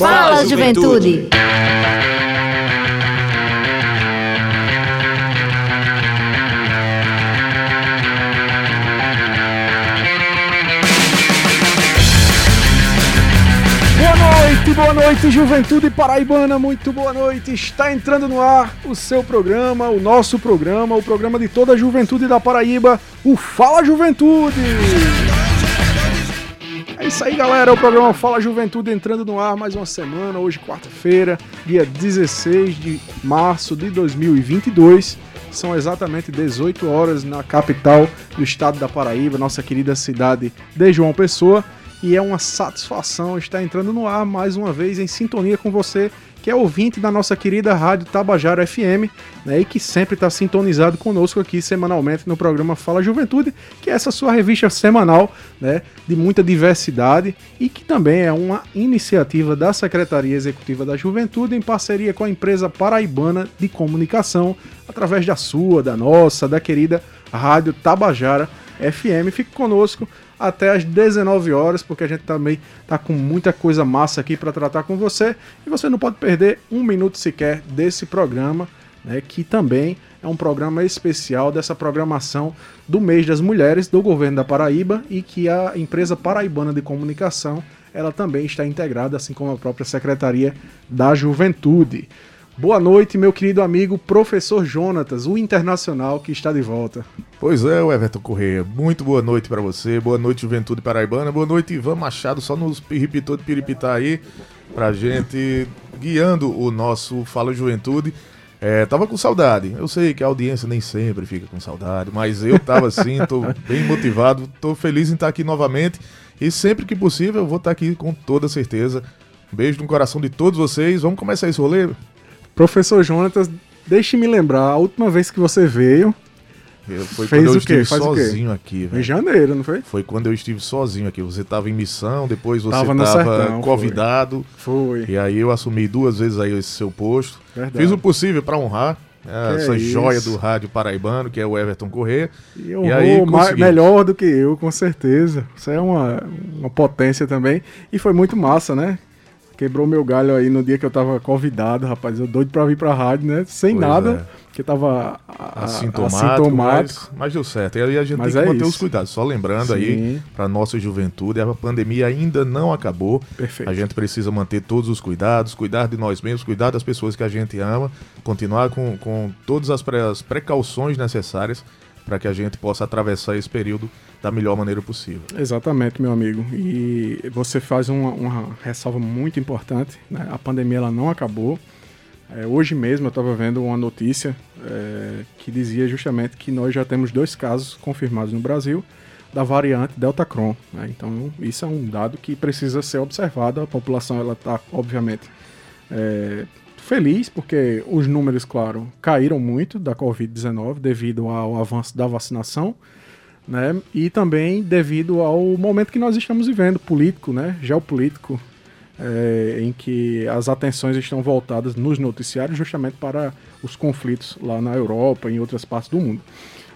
Fala, juventude. Boa noite, boa noite, juventude paraibana, muito boa noite. Está entrando no ar o seu programa, o nosso programa, o programa de toda a juventude da Paraíba, o Fala Juventude. Isso aí, galera. O programa Fala Juventude entrando no ar mais uma semana. Hoje, quarta-feira, dia 16 de março de 2022. São exatamente 18 horas na capital do estado da Paraíba, nossa querida cidade de João Pessoa. E é uma satisfação estar entrando no ar mais uma vez em sintonia com você, que é ouvinte da nossa querida rádio Tabajara FM, né, e que sempre está sintonizado conosco aqui semanalmente no programa Fala Juventude, que é essa sua revista semanal né, de muita diversidade e que também é uma iniciativa da Secretaria Executiva da Juventude em parceria com a empresa paraibana de comunicação, através da sua, da nossa, da querida rádio Tabajara FM. Fique conosco até às 19 horas, porque a gente também tá com muita coisa massa aqui para tratar com você e você não pode perder um minuto sequer desse programa, né, que também é um programa especial dessa programação do mês das mulheres do governo da Paraíba e que a empresa paraibana de comunicação ela também está integrada, assim como a própria Secretaria da Juventude. Boa noite, meu querido amigo professor Jonatas, o internacional que está de volta. Pois é, Everton Correia. Muito boa noite para você, boa noite, Juventude Paraibana, boa noite, Ivan Machado, só nos pirripitou de piripitá aí, pra gente guiando o nosso Fala Juventude. É, tava com saudade. Eu sei que a audiência nem sempre fica com saudade, mas eu tava assim, tô bem motivado, tô feliz em estar aqui novamente e sempre que possível eu vou estar aqui com toda certeza. Beijo no coração de todos vocês. Vamos começar esse rolê? Professor Jonatas, deixe-me lembrar, a última vez que você veio, Eu- Foi Fez quando eu estive Faz sozinho aqui, em velho. janeiro, não foi? Foi quando eu estive sozinho aqui. Você tava em missão, depois você Tava no tava sertão, convidado. Foi. E aí eu assumi duas vezes aí esse seu posto. Verdade. Fiz o possível para honrar é, Que essa isso. joia do rádio paraibano, que é o Everton Corrêa. E eu E aí, vou ma- conseguimos. melhor do que eu, com certeza. Isso é uma, uma potência também. E foi muito massa, né? Quebrou meu galho aí no dia que eu tava convidado, rapaz. Eu doido pra vir pra rádio, né? Sem Pois nada, é. porque tava a- Assintomático, assintomático. Mas, mas deu certo. E aí a gente Mas tem que é manter isso. os cuidados. Só lembrando aí, Sim. para nossa juventude, a pandemia ainda não acabou. Perfeito. A gente precisa manter todos os cuidados, cuidar de nós mesmos, cuidar das pessoas que a gente ama, continuar com, com todas as, pre- as precauções necessárias para que a gente possa atravessar esse período da melhor maneira possível. Exatamente, meu amigo. E você faz uma, uma ressalva muito importante. Né? A pandemia ela não acabou. É, hoje mesmo eu estava vendo uma notícia é, que dizia justamente que nós já temos dois casos confirmados no Brasil da variante Delta Cron. né? Então isso é um dado que precisa ser observado. A população ela está obviamente é, feliz porque os números, claro, caíram muito da Covid-19 devido ao avanço da vacinação né? E também devido ao momento que nós estamos vivendo, político, né? Geopolítico, é, em que as atenções estão voltadas nos noticiários justamente para os conflitos lá na Europa e em outras partes do mundo.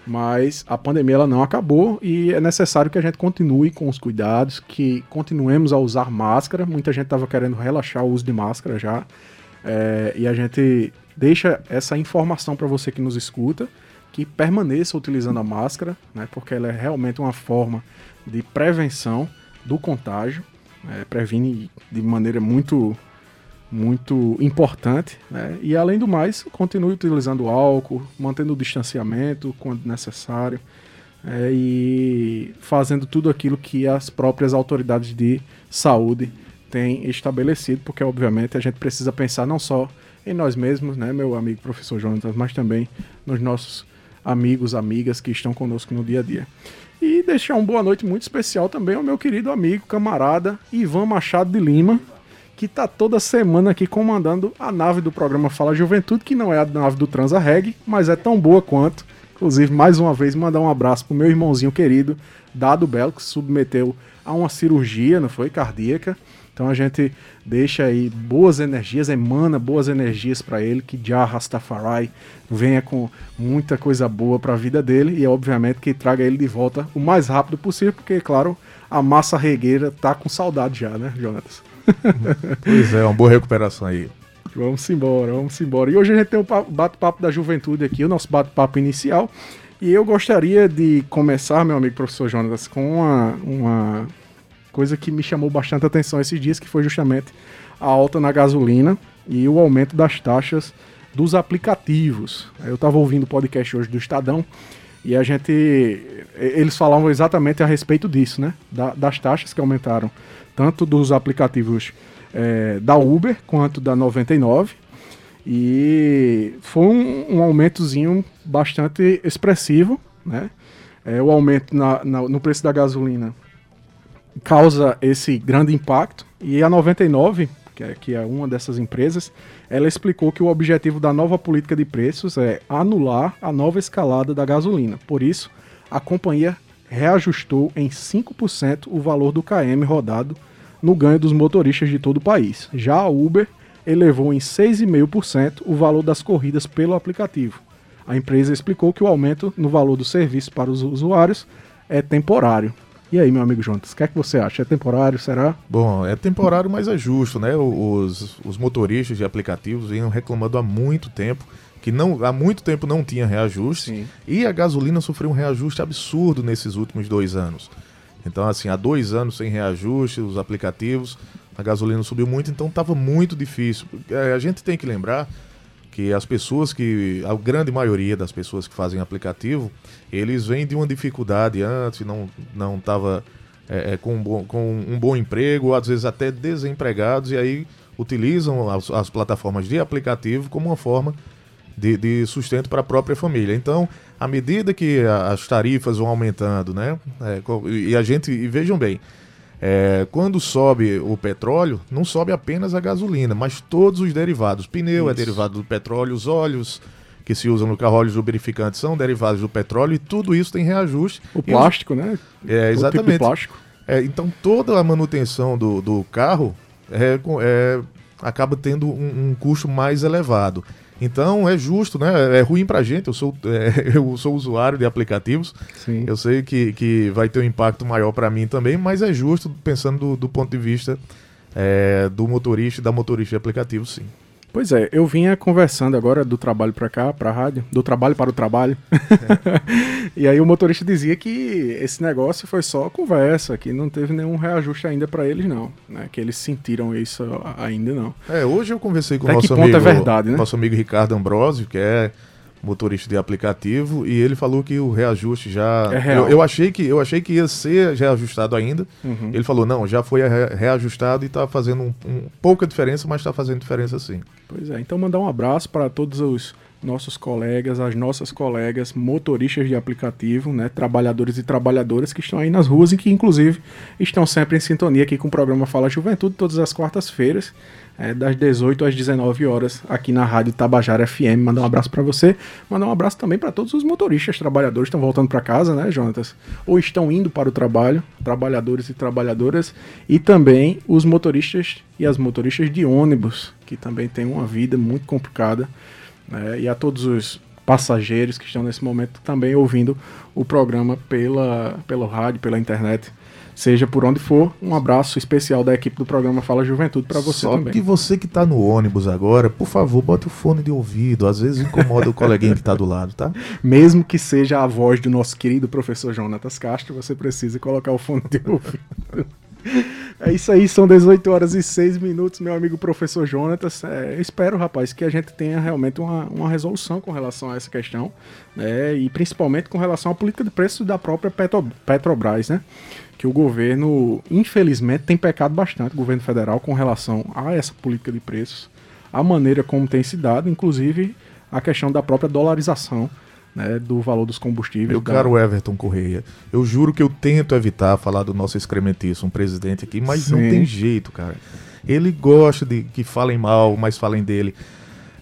Mas a pandemia ela não acabou e é necessário que a gente continue com os cuidados, que continuemos a usar máscara. Muita gente estava querendo relaxar o uso de máscara já. É, e a gente deixa essa informação para você que nos escuta, que permaneça utilizando a máscara, né, porque ela é realmente uma forma de prevenção do contágio, né, previne de maneira muito muito importante, né, e além do mais, continue utilizando álcool, mantendo o distanciamento quando necessário, é, e fazendo tudo aquilo que as próprias autoridades de saúde têm estabelecido, porque obviamente a gente precisa pensar não só em nós mesmos, né, meu amigo professor Jonatas, mas também nos nossos amigos, amigas que estão conosco no dia a dia. E deixar uma boa noite muito especial também ao meu querido amigo, camarada Ivan Machado de Lima, que tá toda semana aqui comandando a nave do programa Fala Juventude, que não é a nave do Transa Reg, mas é tão boa quanto. Inclusive, mais uma vez, mandar um abraço pro meu irmãozinho querido, Dado Belo, que se submeteu a uma cirurgia, não foi? Cardíaca. Então a gente deixa aí boas energias, emana boas energias para ele, que Jah Rastafari venha com muita coisa boa para a vida dele e obviamente que traga ele de volta o mais rápido possível, porque claro, a massa regueira tá com saudade já, né, Jonatas? pois é, uma boa recuperação aí. Vamos embora, vamos embora. E hoje a gente tem o bate-papo da juventude aqui, o nosso bate-papo inicial. E eu gostaria de começar, meu amigo professor Jonas, com uma, uma coisa que me chamou bastante atenção esses dias, que foi justamente a alta na gasolina e o aumento das taxas dos aplicativos. Eu estava ouvindo o podcast hoje do Estadão e a gente. Eles falavam exatamente a respeito disso, né? Da, das taxas que aumentaram, tanto dos aplicativos é, da Uber quanto da 99. E foi um, um aumentozinho bastante expressivo, né? É, o aumento na, na, no preço da gasolina causa esse grande impacto. E a 99, que é, que é uma dessas empresas, ela explicou que o objetivo da nova política de preços é anular a nova escalada da gasolina. Por isso, a companhia reajustou em 5% o valor do KM rodado no ganho dos motoristas de todo o país. Já a Uber elevou em 6,5% o valor das corridas pelo aplicativo. A empresa explicou que o aumento no valor do serviço para os usuários é temporário. E aí, meu amigo Juntas, o que é que você acha? É temporário, será? Bom, é temporário, mas é justo, né? Os, os motoristas de aplicativos vinham reclamando há muito tempo que não, há muito tempo não tinha reajuste Sim. e a gasolina sofreu um reajuste absurdo nesses últimos dois anos. Então, assim, há dois anos sem reajuste, os aplicativos, a gasolina subiu muito, então estava muito difícil. É, a gente tem que lembrar que as pessoas que, a grande maioria das pessoas que fazem aplicativo, eles vêm de uma dificuldade antes, não não estava é, é, com, um bom, com um bom emprego, às vezes até desempregados, e aí utilizam as, as plataformas de aplicativo como uma forma de, de sustento para a própria família. Então, à medida que as tarifas vão aumentando, né? É, e a gente, e vejam bem, é, quando sobe o petróleo, não sobe apenas a gasolina, mas todos os derivados. Pneu é isso. é derivado do petróleo, os óleos que se usam no carro, óleos lubrificantes são derivados do petróleo e tudo isso tem reajuste. O plástico, os... né? É, exatamente. Tipo plástico. É, então toda a manutenção do, do carro é, é, acaba tendo um, um custo mais elevado. Então é justo, né? É ruim pra gente. Eu sou, é, eu sou usuário de aplicativos. Sim. Eu sei que, que vai ter um impacto maior para mim também, mas é justo pensando do, do ponto de vista é, do motorista e da motorista de aplicativo, sim. Pois é, eu vinha conversando agora do trabalho para cá, para a rádio, do trabalho para o trabalho. É. e aí o motorista dizia que esse negócio foi só conversa, que não teve nenhum reajuste ainda para eles não, né? Que eles sentiram isso ainda não. É, hoje eu conversei com o nosso amigo, é verdade, né? nosso amigo Ricardo Ambrosio, que é motorista de aplicativo, e ele falou que o reajuste já. É. Eu, eu achei que eu achei que ia ser reajustado ainda. Uhum. Ele falou, não, já foi reajustado e está fazendo um, um, pouca diferença, mas está fazendo diferença sim. Pois é, então mandar um abraço para todos os nossos colegas, as nossas colegas motoristas de aplicativo, né, trabalhadores e trabalhadoras que estão aí nas ruas e que inclusive estão sempre em sintonia aqui com o programa Fala Juventude todas as quartas-feiras é, das 18 às 19 horas aqui na Rádio Tabajara FM. Mandar um abraço para você, mandar um abraço também para todos os motoristas, trabalhadores estão voltando para casa, né, Jonatas? Ou estão indo para o trabalho, trabalhadores e trabalhadoras, e também os motoristas e as motoristas de ônibus, que também têm uma vida muito complicada, né? e a todos os passageiros que estão nesse momento também ouvindo o programa pela, pelo rádio, pela internet seja por onde for. Um abraço especial da equipe do programa Fala Juventude para você Só também. que você que está no ônibus agora, por favor, bote o fone de ouvido. Às vezes incomoda o coleguinha que está do lado, tá? Mesmo que seja a voz do nosso querido professor Jonatas Castro, você precisa colocar o fone de ouvido. É isso aí, são 18 horas e 6 minutos, meu amigo professor Jonatas. É, espero, rapaz, que a gente tenha realmente uma, uma resolução com relação a essa questão, né? E principalmente com relação à política de preços da própria Petro, Petrobras, né? Que o governo, infelizmente, tem pecado bastante, o governo federal, com relação a essa política de preços, a maneira como tem se dado, inclusive a questão da própria dolarização né, do valor dos combustíveis. Meu da... caro Everton Correia, eu juro que eu tento evitar falar do nosso excrementíssimo presidente aqui, mas Sim. não tem jeito, cara. Ele gosta de que falem mal, mas falem dele.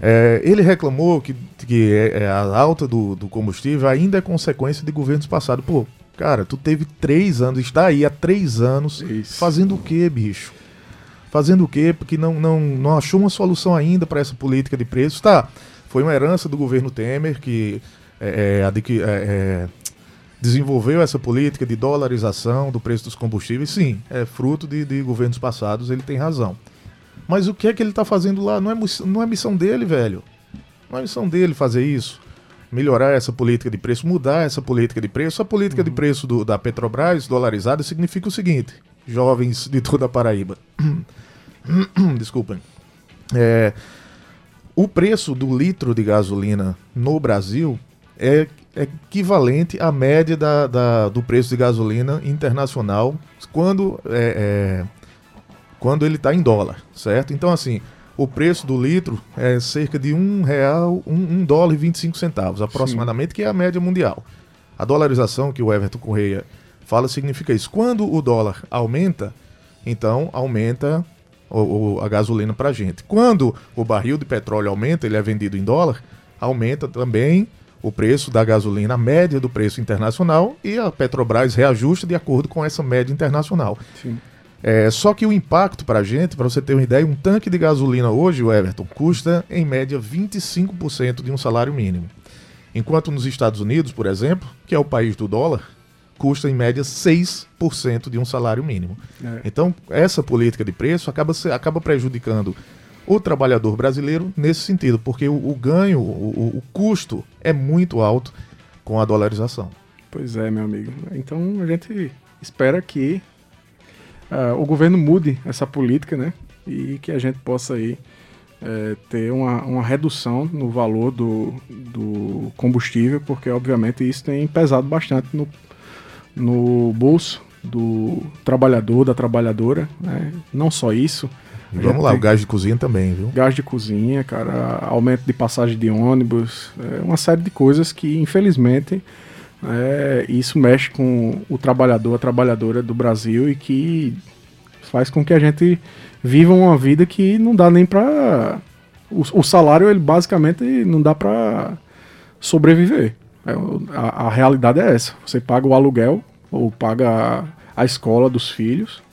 É, ele reclamou que, que é, é a alta do, do combustível ainda é consequência de governos passados. Pô, Cara, tu teve três anos, está aí há três anos, Isso. fazendo o quê, bicho? Fazendo o quê? Porque não, não, não achou uma solução ainda para essa política de preços. Tá, foi uma herança do governo Temer que é, é, é, desenvolveu essa política de dolarização do preço dos combustíveis, sim, é fruto de, de governos passados, ele tem razão. Mas o que é que ele está fazendo lá? Não é, não é missão dele, velho. Não é missão dele fazer isso. Melhorar essa política de preço, mudar essa política de preço. A política uhum. de preço do, da Petrobras dolarizada significa o seguinte: jovens de toda a Paraíba. Desculpem. É, o preço do litro de gasolina no Brasil é, é equivalente à média da, da, do preço de gasolina internacional quando, é, é, quando ele está em dólar, certo? Então, assim, o preço do litro é cerca de um real, um, um dólar e 25 centavos, aproximadamente, Sim. que é a média mundial. A dolarização que o Everton Correia fala significa isso. Quando o dólar aumenta, então aumenta o, o, a gasolina para a gente. Quando o barril de petróleo aumenta, ele é vendido em dólar, aumenta também o preço da gasolina, a média do preço internacional, e a Petrobras reajusta de acordo com essa média internacional. Sim. É, só que o impacto para a gente, para você ter uma ideia, um tanque de gasolina hoje, o Everton, custa em média 25% de um salário mínimo. Enquanto nos Estados Unidos, por exemplo, que é o país do dólar, custa em média 6% de um salário mínimo. É. Então, essa política de preço acaba, acaba prejudicando o trabalhador brasileiro nesse sentido, porque o, o ganho, o, o, custo é muito alto com a dolarização. Pois é, meu amigo. Então a gente espera que uh, o governo mude essa política, né? E que a gente possa aí é, ter uma, uma redução no valor do, do combustível, porque obviamente isso tem pesado bastante no, no bolso do trabalhador, da trabalhadora, né? Não só isso. Vamos lá, o gás de cozinha também, viu? Gás de cozinha, cara, aumento de passagem de ônibus, é uma série de coisas que, infelizmente, é, isso mexe com o trabalhador, a trabalhadora do Brasil e que faz com que a gente viva uma vida que não dá nem pra. O, o salário, ele basicamente não dá pra sobreviver. É, a, a, realidade é essa. Você paga o aluguel, ou paga a, a escola dos filhos,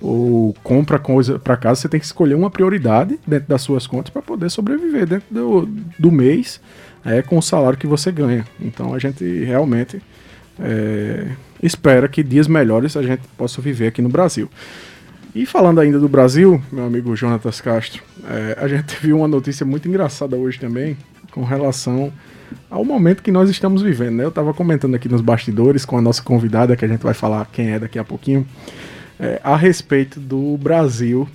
ou compra coisa para casa, você tem que escolher uma prioridade dentro das suas contas para poder sobreviver dentro do, do mês é, com o salário que você ganha. Então a gente realmente é, espera que dias melhores a gente possa viver aqui no Brasil. E falando ainda do Brasil, meu amigo Jonatas Castro, é, a gente viu uma notícia muito engraçada hoje também com relação ao momento que nós estamos vivendo. Né? Eu estava comentando aqui nos bastidores com a nossa convidada, que a gente vai falar quem é daqui a pouquinho, é, a respeito do Brasil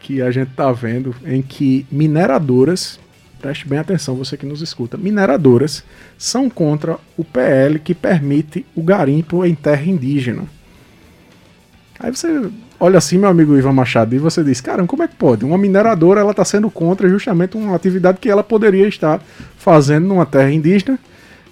que a gente está vendo, em que mineradoras, preste bem atenção você que nos escuta, mineradoras são contra o PL que permite o garimpo em terra indígena. Aí você olha assim, meu amigo Ivan Machado, e você diz, cara, como é que pode? Uma mineradora ela está sendo contra justamente uma atividade que ela poderia estar fazendo numa terra indígena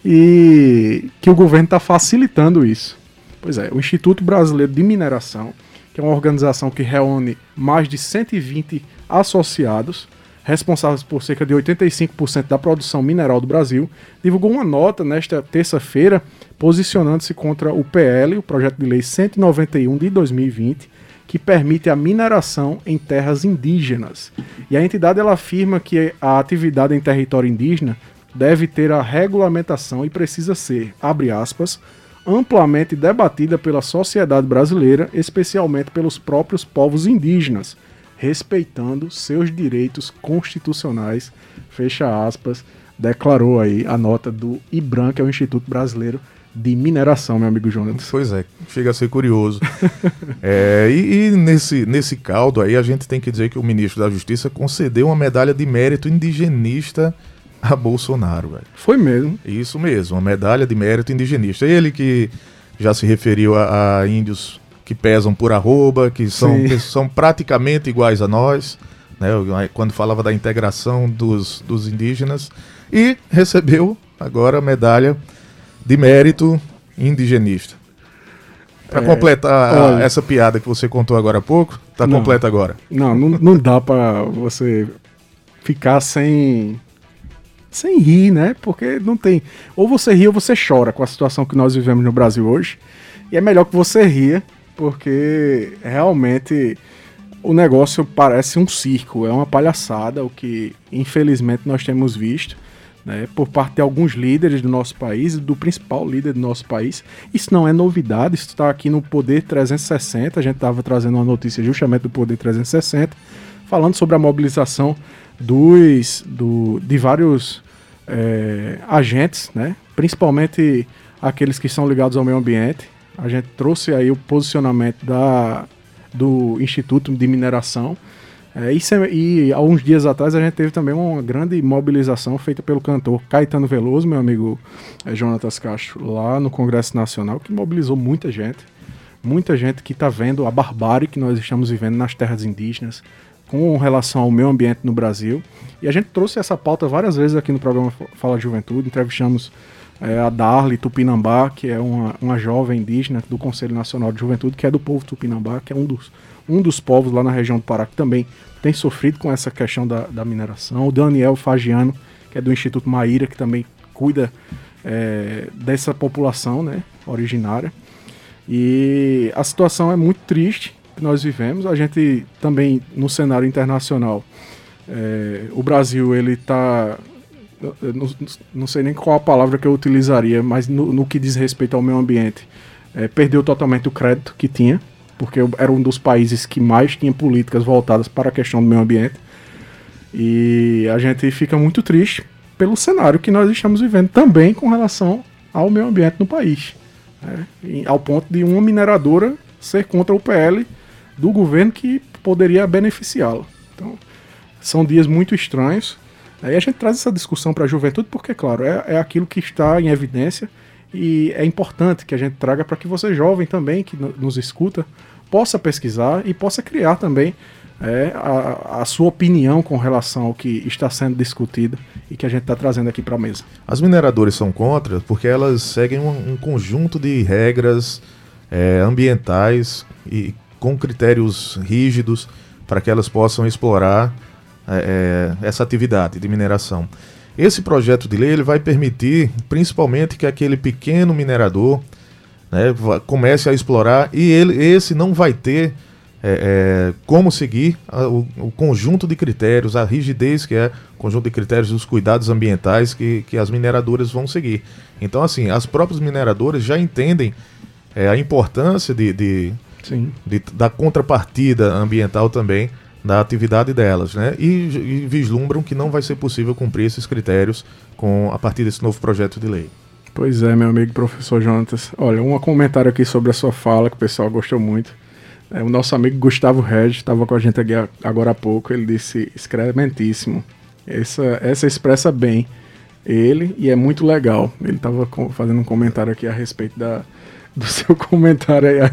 e que o governo está facilitando isso. Pois é, o Instituto Brasileiro de Mineração, que é uma organização que reúne mais de 120 associados, responsáveis por cerca de 85% da produção mineral do Brasil, divulgou uma nota nesta terça-feira posicionando-se contra o PL, o projeto de lei 191 de 2020, que permite a mineração em terras indígenas. E a entidade ela afirma que a atividade em território indígena deve ter a regulamentação e precisa ser, abre aspas, amplamente debatida pela sociedade brasileira, especialmente pelos próprios povos indígenas, respeitando seus direitos constitucionais, fecha aspas, declarou aí a nota do IBRAM, que é o Instituto Brasileiro de mineração, meu amigo Jonas. Pois é, chega a ser curioso. é, e, e, nesse, nesse caldo aí, a gente tem que dizer que o ministro da Justiça concedeu uma medalha de mérito indigenista a Bolsonaro. Velho. Foi mesmo. Isso mesmo, uma medalha de mérito indigenista. Ele que já se referiu a, a índios que pesam por arroba, que são, que são praticamente iguais a nós, né, quando falava da integração dos, dos indígenas, e recebeu agora a medalha de mérito indigenista. Para é, completar olha, essa piada que você contou agora há pouco, tá não, completa agora. Não, não, não dá para você ficar sem sem rir, né? Porque não tem. Ou você ri ou você chora com a situação que nós vivemos no Brasil hoje. E é melhor que você ria, porque realmente o negócio parece um circo, é uma palhaçada, o que infelizmente nós temos visto né, por parte de alguns líderes do nosso país, do principal líder do nosso país. Isso não é novidade, isso está aqui no Poder 360. A gente estava trazendo uma notícia justamente do Poder 360, falando sobre a mobilização dos, do, de vários é, agentes, né, principalmente aqueles que são ligados ao meio ambiente. A gente trouxe aí o posicionamento da, do Instituto de Mineração é, e, e há uns dias atrás a gente teve também uma grande mobilização feita pelo cantor Caetano Veloso, meu amigo é, Jonatas Castro, lá no Congresso Nacional, que mobilizou muita gente. Muita gente que está vendo a barbárie que nós estamos vivendo nas terras indígenas com relação ao meio ambiente no Brasil. E a gente trouxe essa pauta várias vezes aqui no programa Fala Juventude. Entrevistamos é, a Darly Tupinambá, que é uma, uma jovem indígena do Conselho Nacional de Juventude, que é do povo Tupinambá, que é um dos um dos povos lá na região do Pará que também tem sofrido com essa questão da, da mineração. O Daniel Fagiano, que é do Instituto Maíra, que também cuida é, dessa população né, originária. E a situação é muito triste que nós vivemos. A gente também, no cenário internacional, é, o Brasil ele está não, não, sei nem qual a palavra que eu utilizaria, mas no, no que diz respeito ao meio ambiente, é, perdeu totalmente o crédito que tinha porque era um dos países que mais tinha políticas voltadas para a questão do meio ambiente. E a gente fica muito triste pelo cenário que nós estamos vivendo também com relação ao meio ambiente no país. Né? ao ponto de uma mineradora ser contra o PL do governo que poderia beneficiá-la. Então, são dias muito estranhos. Aí a gente traz essa discussão para a juventude porque, claro, é, é aquilo que está em evidência e é importante que a gente traga para que você jovem também que nos escuta possa pesquisar e possa criar também é, a, a, sua opinião com relação ao que está sendo discutido e que a gente está trazendo aqui para a mesa. As mineradoras são contra porque elas seguem um, um conjunto de regras é, ambientais e com critérios rígidos para que elas possam explorar é, é essa atividade de mineração. Esse projeto de lei ele vai permitir, principalmente, que aquele pequeno minerador né, comece a explorar e ele, esse não vai ter é, é, como seguir a, o, o, conjunto de critérios, a rigidez que é o conjunto de critérios dos cuidados ambientais que, que as mineradoras vão seguir. Então, assim, as próprias mineradoras já entendem é, a importância de, de, de, da contrapartida ambiental também da atividade delas, né? E, e vislumbram que não vai ser possível cumprir esses critérios com a partir desse novo projeto de lei. Pois é, meu amigo professor Jonatas. Olha, um comentário aqui sobre a sua fala, que o pessoal gostou muito. É, o nosso amigo Gustavo Regis estava com a gente aqui agora há pouco. Ele disse excrementíssimo. Essa, essa expressa bem ele e é muito legal. Ele estava fazendo um comentário aqui a respeito da, do seu comentário aí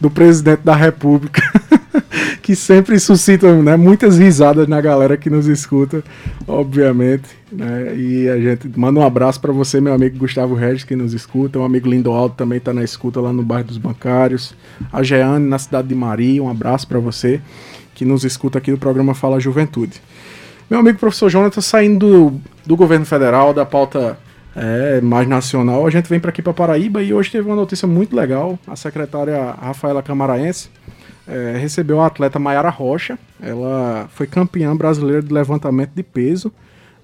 do presidente da República. que sempre suscitam né, muitas risadas na galera que nos escuta, obviamente. Né? E a gente manda um abraço para você, meu amigo Gustavo Regis, que nos escuta. O amigo Lindo Alto também está na escuta lá no bairro dos Bancários. A Jeane, na cidade de Maria, um abraço para você, que nos escuta aqui do programa Fala Juventude. Meu amigo professor Jonathan, saindo do, do governo federal, da pauta é, mais nacional, a gente vem para aqui para Paraíba e hoje teve uma notícia muito legal. A secretária Rafaela Camaraense é, recebeu a atleta Mayara Rocha. Ela foi campeã brasileira de levantamento de peso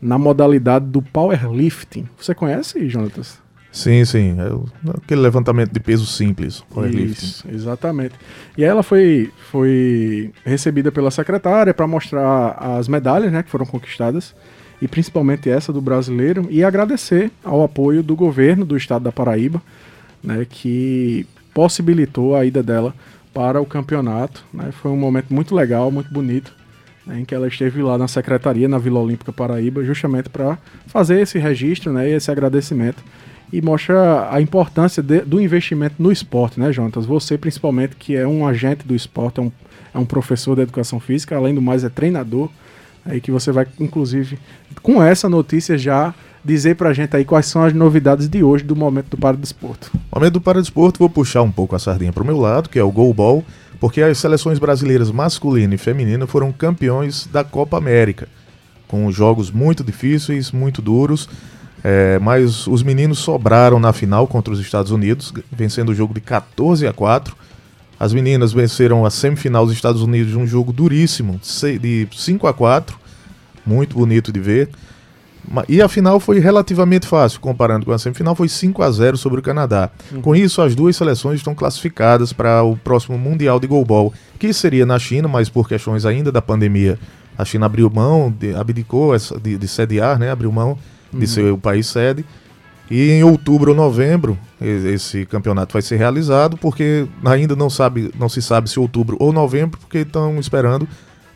na modalidade do powerlifting. Você conhece, Jonatas? Sim, sim. É aquele levantamento de peso simples. Isso, exatamente. E ela foi, foi recebida pela secretária para mostrar as medalhas né, que foram conquistadas, e principalmente essa do brasileiro, e agradecer ao apoio do governo do estado da Paraíba, né, que possibilitou a ida dela para o campeonato. Né? Foi um momento muito legal, muito bonito, né? em que ela esteve lá na secretaria, na Vila Olímpica Paraíba, justamente para fazer esse registro né? e esse agradecimento. E mostra a importância de, do investimento no esporte, né, Jonatas? Você, principalmente, que é um agente do esporte, é um, é um professor de educação física, além do mais, é treinador. Aí que você vai, inclusive, com essa notícia já dizer pra gente aí quais são as novidades de hoje do Momento do Paradesporto. Momento do Paradesporto, vou puxar um pouco a sardinha pro meu lado, que é o Goalball, porque as seleções brasileiras masculina e feminina foram campeões da Copa América, com jogos muito difíceis, muito duros, é, mas os meninos sobraram na final contra os Estados Unidos, vencendo o jogo de 14 a 4. As meninas venceram a semifinal dos Estados Unidos um jogo duríssimo, de 5 a 4, muito bonito de ver. E a final foi relativamente fácil, comparando com a semifinal, foi 5 a 0 sobre o Canadá. Uhum. Com isso, as duas seleções estão classificadas para o próximo Mundial de Goalball, que seria na China, mas por questões ainda da pandemia, a China abriu mão, de, abdicou de, de sediar, né? abriu mão uhum. de ser o país sede. E em outubro ou novembro esse campeonato vai ser realizado, porque ainda não, sabe, não se sabe se outubro ou novembro, porque estão esperando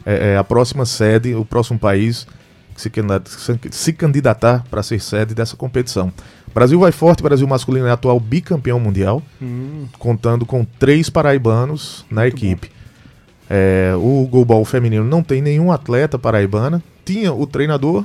é, é, a próxima sede, o próximo país se, candidatar para ser sede dessa competição. Brasil vai forte, Brasil masculino é atual bicampeão mundial, hum. contando com três paraibanos na Muito equipe. É, o goalball feminino não tem nenhum atleta paraibana, tinha o treinador,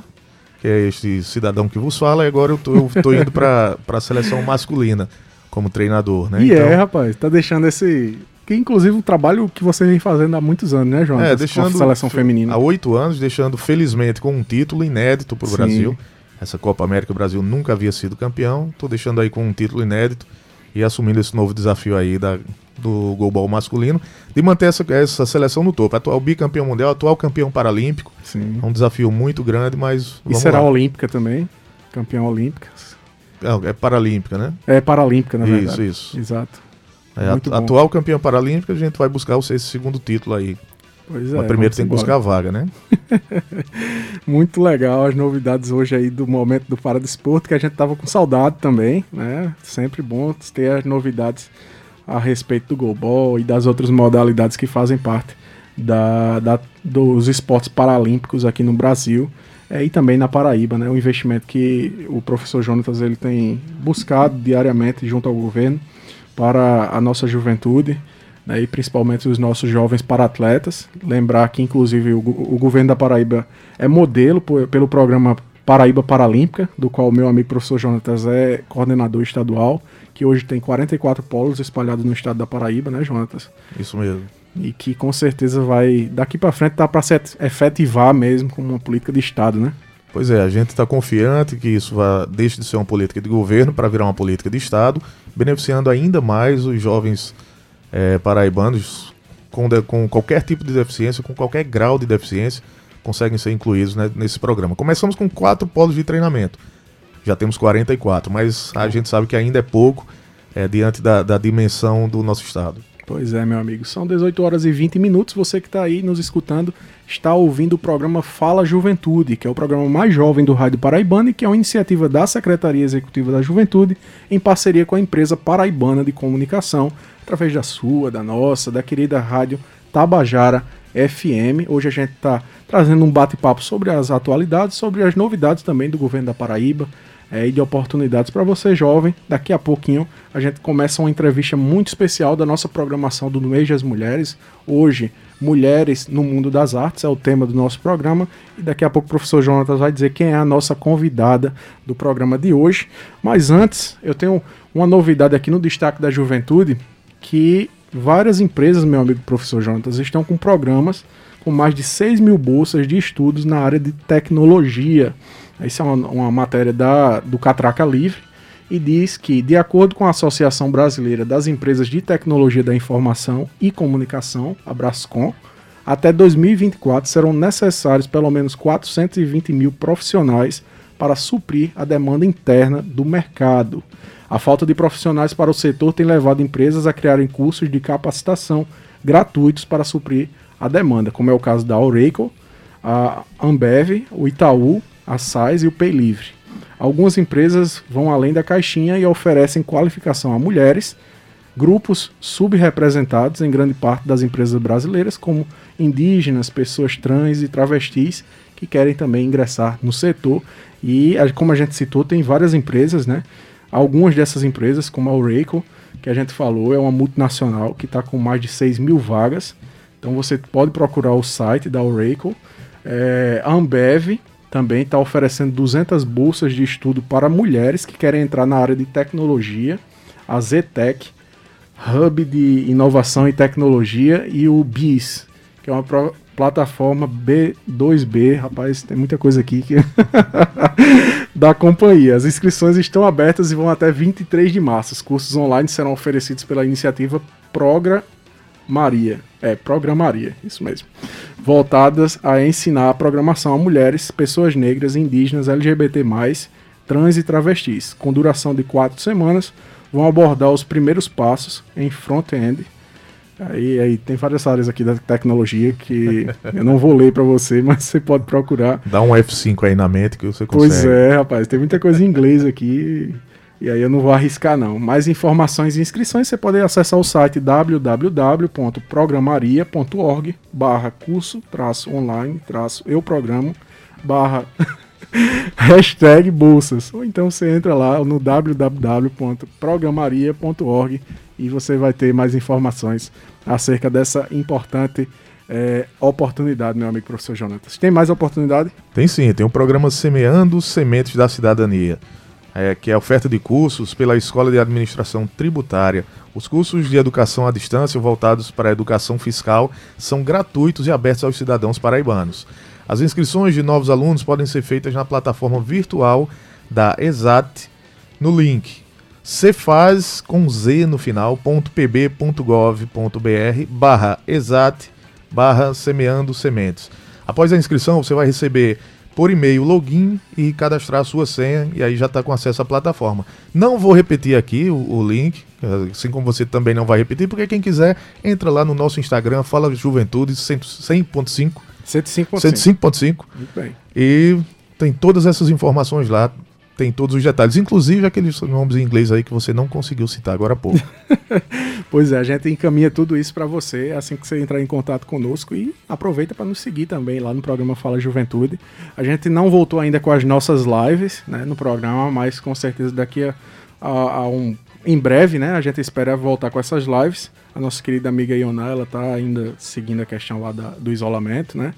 que é este cidadão que vos fala, e agora eu tô, eu tô indo para a seleção masculina como treinador, né? E é, então... é, rapaz, tá deixando esse. Inclusive um trabalho que você vem fazendo há muitos anos, né, João? É, deixando. A seleção feminina. Há oito anos, deixando felizmente com um título inédito para o Brasil. Essa Copa América o Brasil nunca havia sido campeão. Tô deixando aí com um título inédito e assumindo esse novo desafio aí da, do goalball masculino, de manter essa, essa seleção no topo. Atual bicampeão mundial, atual campeão paralímpico. Sim. É um desafio muito grande, mas. E será lá. olímpica também? Campeão olímpica. É, é paralímpica, né? É paralímpica, na verdade. Isso, isso. Exato. É, atual campeão paralímpico, a gente vai buscar o esse segundo título aí. Pois é. Mas primeiro tem que buscar a vaga, né? Muito legal as novidades hoje aí do momento do Paradesporto, que a gente tava com saudade também, né? Sempre bom ter as novidades a respeito do goalball e das outras modalidades que fazem parte da, da dos esportes paralímpicos aqui no Brasil é, e também na Paraíba, né? O investimento que o professor Jonatas ele tem buscado diariamente junto ao governo para a nossa juventude né, e principalmente os nossos jovens para-atletas. Lembrar que, inclusive, o, o, governo da Paraíba é modelo por, pelo programa Paraíba Paralímpica, do qual o meu amigo professor Jonatas é coordenador estadual que hoje tem 44 polos espalhados no estado da Paraíba, né, Jonatas? Isso mesmo. E que com certeza vai, daqui para frente, tá para se efetivar mesmo como uma política de Estado, né? Pois é, a gente está confiante que isso vai, deixe de ser uma política de governo para virar uma política de Estado, beneficiando ainda mais os jovens é, paraibanos com, de, com qualquer tipo de deficiência, com qualquer grau de deficiência, conseguem ser incluídos né, nesse programa. Começamos com quatro polos de treinamento já temos 44, mas a gente sabe que ainda é pouco é, diante da, da dimensão do nosso estado. Pois é, meu amigo. São 18 horas e 20 minutos. Você que está aí nos escutando está ouvindo o programa Fala Juventude, que é o programa mais jovem do Rádio Paraibana e que é uma iniciativa da Secretaria Executiva da Juventude em parceria com a empresa Paraibana de Comunicação, através da sua, da nossa, da querida Rádio Tabajara FM. Hoje a gente está trazendo um bate-papo sobre as atualidades, sobre as novidades também do governo da Paraíba, é, e de oportunidades para você jovem. Daqui a pouquinho a gente começa uma entrevista muito especial da nossa programação do Mês das Mulheres. Hoje, Mulheres no Mundo das Artes é o tema do nosso programa. E daqui a pouco o professor Jonatas vai dizer quem é a nossa convidada do programa de hoje. Mas antes, eu tenho uma novidade aqui no Destaque da Juventude, que várias empresas, meu amigo professor Jonatas, estão com programas com mais de 6 mil bolsas de estudos na área de tecnologia. Isso é uma, uma matéria da, do Catraca Livre e diz que, de acordo com a Associação Brasileira das Empresas de Tecnologia da Informação e Comunicação, a Brascom, até 2024 serão necessários pelo menos 420 mil profissionais para suprir a demanda interna do mercado. A falta de profissionais para o setor tem levado empresas a criarem cursos de capacitação gratuitos para suprir a demanda, como é o caso da Oracle, a Ambev, o Itaú a SAIS e o Pay Livre. Algumas empresas vão além da caixinha e oferecem qualificação a mulheres, grupos subrepresentados em grande parte das empresas brasileiras, como indígenas, pessoas trans e travestis, que querem também ingressar no setor. E, como a gente citou, tem várias empresas, né? Algumas dessas empresas, como a Oracle, que a gente falou, é uma multinacional que está com mais de 6 mil vagas. Então você pode procurar o site da Oracle. É, a Ambev, também está oferecendo 200 bolsas de estudo para mulheres que querem entrar na área de tecnologia, a Zetec, Hub de Inovação e Tecnologia e o BIS, que é uma plataforma B2B, rapaz, tem muita coisa aqui que da companhia. As inscrições estão abertas e vão até 23 de março. Os cursos online serão oferecidos pela iniciativa Progra Maria, é, Programaria, isso mesmo, voltadas a ensinar a programação a mulheres, pessoas negras, indígenas, LGBT+, trans e travestis, com duração de quatro semanas, vão abordar os primeiros passos em front-end. Aí, aí tem várias áreas aqui da tecnologia que eu não vou ler para você, mas você pode procurar. Dá um F5 aí na mente que você consegue. Pois é, rapaz, tem muita coisa em inglês aqui. E aí eu não vou arriscar não. Mais informações e inscrições você pode acessar o site www.programaria.org barra curso traço online traço eu programo barra hashtag bolsas. Ou então você entra lá no www.programaria.org e você vai ter mais informações acerca dessa importante é, oportunidade, meu amigo professor Jonatas. Tem mais oportunidade? Tem sim, tem um programa Semeando Sementes da Cidadania é, que é a oferta de cursos pela Escola de Administração Tributária. Os cursos de educação à distância voltados para a educação fiscal são gratuitos e abertos aos cidadãos paraibanos. As inscrições de novos alunos podem ser feitas na plataforma virtual da ESAT no link cefaz com z no final .pb.gov.br barra exat barra semeando sementes. Após a inscrição, você vai receber por e-mail login e cadastrar a sua senha e aí já está com acesso à plataforma. Não vou repetir aqui o, o, link, assim como você também não vai repetir, porque quem quiser entra lá no nosso Instagram, fala Juventude 100.5. 105.5. 105.5. Muito bem. E tem todas essas informações lá tem todos os detalhes, inclusive aqueles nomes em inglês aí que você não conseguiu citar agora há pouco. pois é, a gente encaminha tudo isso para você assim que você entrar em contato conosco e aproveita para nos seguir também lá no programa Fala Juventude. A gente não voltou ainda com as nossas lives né, no programa, mas com certeza daqui a, a, a um em breve, né? A gente espera voltar com essas lives. A nossa querida amiga Iona, ela tá ainda seguindo a questão lá da, do isolamento, né?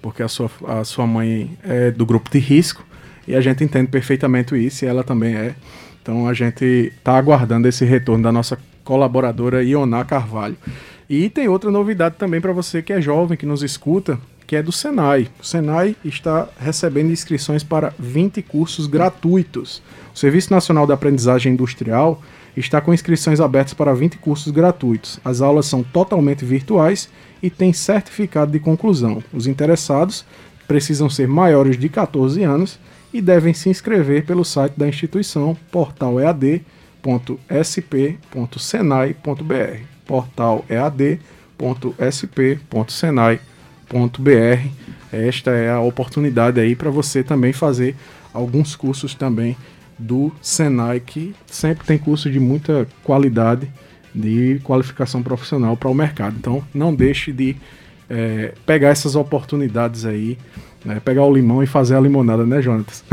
Porque a sua, a sua mãe é do grupo de risco. E a gente entende perfeitamente isso e ela também é. Então a gente está aguardando esse retorno da nossa colaboradora Ioná Carvalho. E tem outra novidade também para você que é jovem, que nos escuta, que é do Senai. O Senai está recebendo inscrições para 20 cursos gratuitos. O Serviço Nacional da Aprendizagem Industrial está com inscrições abertas para 20 cursos gratuitos. As aulas são totalmente virtuais e tem certificado de conclusão. Os interessados precisam ser maiores de 14 anos e devem se inscrever pelo site da instituição portalead.sp.senai.br portalead.sp.senai.br Esta é a oportunidade aí para você também fazer alguns cursos também do Senai que sempre tem curso de muita qualidade de qualificação profissional para o mercado. Então não deixe de é, pegar essas oportunidades aí é, pegar o limão e fazer a limonada, né, Jonatas?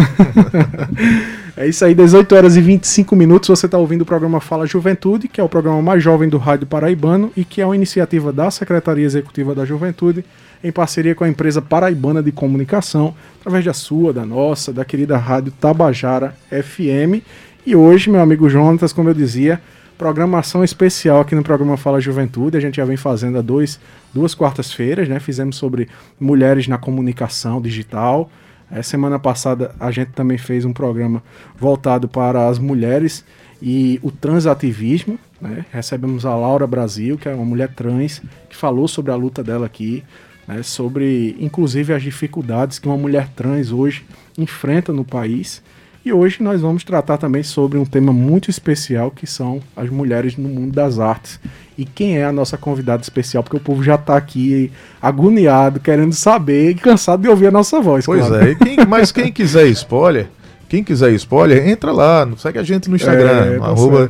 é isso aí, 18 horas e 25 minutos. Você está ouvindo o programa Fala Juventude, que é o programa mais jovem do Rádio Paraibano e que é uma iniciativa da Secretaria Executiva da Juventude, em parceria com a empresa Paraibana de Comunicação, através da sua, da nossa, da querida Rádio Tabajara FM. E hoje, meu amigo Jonatas, como eu dizia, programação especial aqui no programa Fala Juventude. A gente já vem fazendo há dois, duas quartas-feiras, né? Fizemos sobre mulheres na comunicação digital. É, semana passada a gente também fez um programa voltado para as mulheres e o transativismo. Né? Recebemos a Laura Brasil, que é uma mulher trans, que falou sobre a luta dela aqui, né? sobre inclusive as dificuldades que uma mulher trans hoje enfrenta no país. E hoje nós vamos tratar também sobre um tema muito especial que são as mulheres no mundo das artes. E quem é a nossa convidada especial? Porque o povo já está aqui agoniado, querendo saber e cansado de ouvir a nossa voz. Pois claro. é, quem, mas quem quiser spoiler, quem quiser spoiler, entra lá, segue a gente no Instagram, é, tá arroba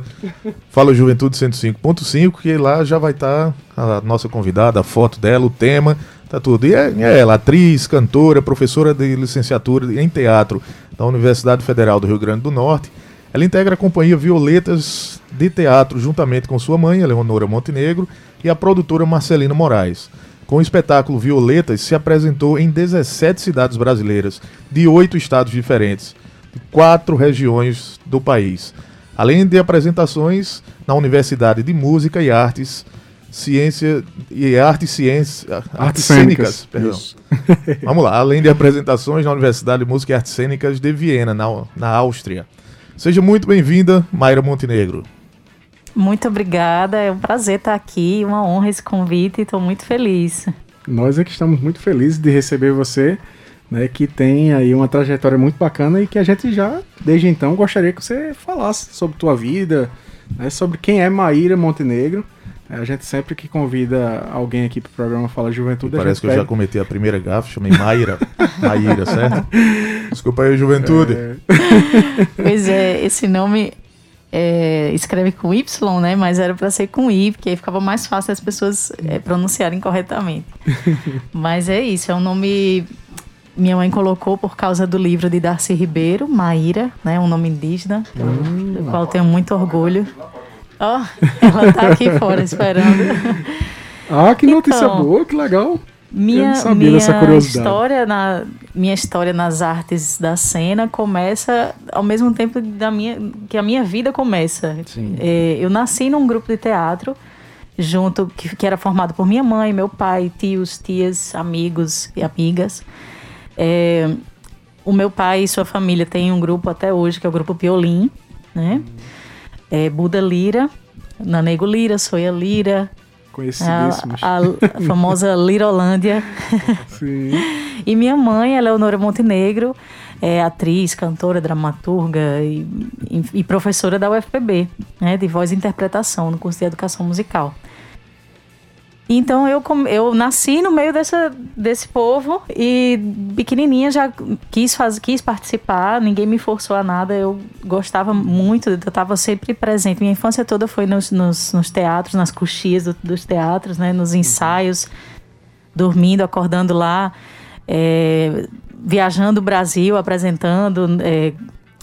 Fala Juventude 105.5, que lá já vai estar tá a nossa convidada, a foto dela, o tema, tá tudo. E é, é ela, atriz, cantora, professora de licenciatura em teatro da Universidade Federal do Rio Grande do Norte. Ela integra a companhia Violetas de Teatro juntamente com sua mãe, Leonora Montenegro, e a produtora Marcelina Moraes. Com o espetáculo Violetas, se apresentou em 17 cidades brasileiras, de oito estados diferentes, de quatro regiões do país. Além de apresentações na Universidade de Música e Artes ciência e arte e ciência, artes, artes cênicas, cênicas perdão. Vamos lá, além de apresentações na Universidade de Música e Artes Cênicas de Viena, na, na Áustria. Seja muito bem-vinda, Mayra Montenegro. Muito obrigada, é um prazer estar aqui, uma honra esse convite, estou muito feliz. Nós é que estamos muito felizes de receber você, né, que tem aí uma trajetória muito bacana e que a gente já, desde então, gostaria que você falasse sobre tua vida, né, sobre quem é Maíra Montenegro. A gente sempre que convida alguém aqui pro programa Fala Juventude. Parece que pede... eu já cometi a primeira gafa, chamei Maíra. Maíra, certo? Desculpa aí, Juventude. É... pois é, esse nome é, escreve com Y, né? Mas era para ser com I, porque aí ficava mais fácil as pessoas é, pronunciarem corretamente. Mas é isso, é um nome. Minha mãe colocou por causa do livro de Darcy Ribeiro, Maíra, né? Um nome indígena, hum, do qual tenho muito orgulho. Ó, oh, ela tá aqui fora esperando. Ah, que notícia então, boa, que legal. Minha, minha história na minha história nas artes da cena começa ao mesmo tempo da minha que a minha vida começa. É, eu nasci num grupo de teatro junto que, que, era formado por minha mãe, meu pai, tios, tias, amigos e amigas. É, o meu pai e sua família têm um grupo até hoje que é o grupo Piolim, né? É, Buda Lira, Nanego Lira, Soia Lira, Conhecidíssimos. A, a famosa Lirolândia. Sim. e minha mãe, a Leonora Montenegro, é atriz, cantora, dramaturga e, e, e professora da UFPB, né, de voz e interpretação no curso de educação musical. Então eu, eu nasci no meio dessa, desse povo e pequenininha já quis, faz, quis participar, ninguém me forçou a nada, eu gostava muito, eu estava sempre presente. Minha infância toda foi nos, nos, nos teatros, nas coxias do, dos teatros, né, nos ensaios, dormindo, acordando lá, é, viajando o Brasil, apresentando, é,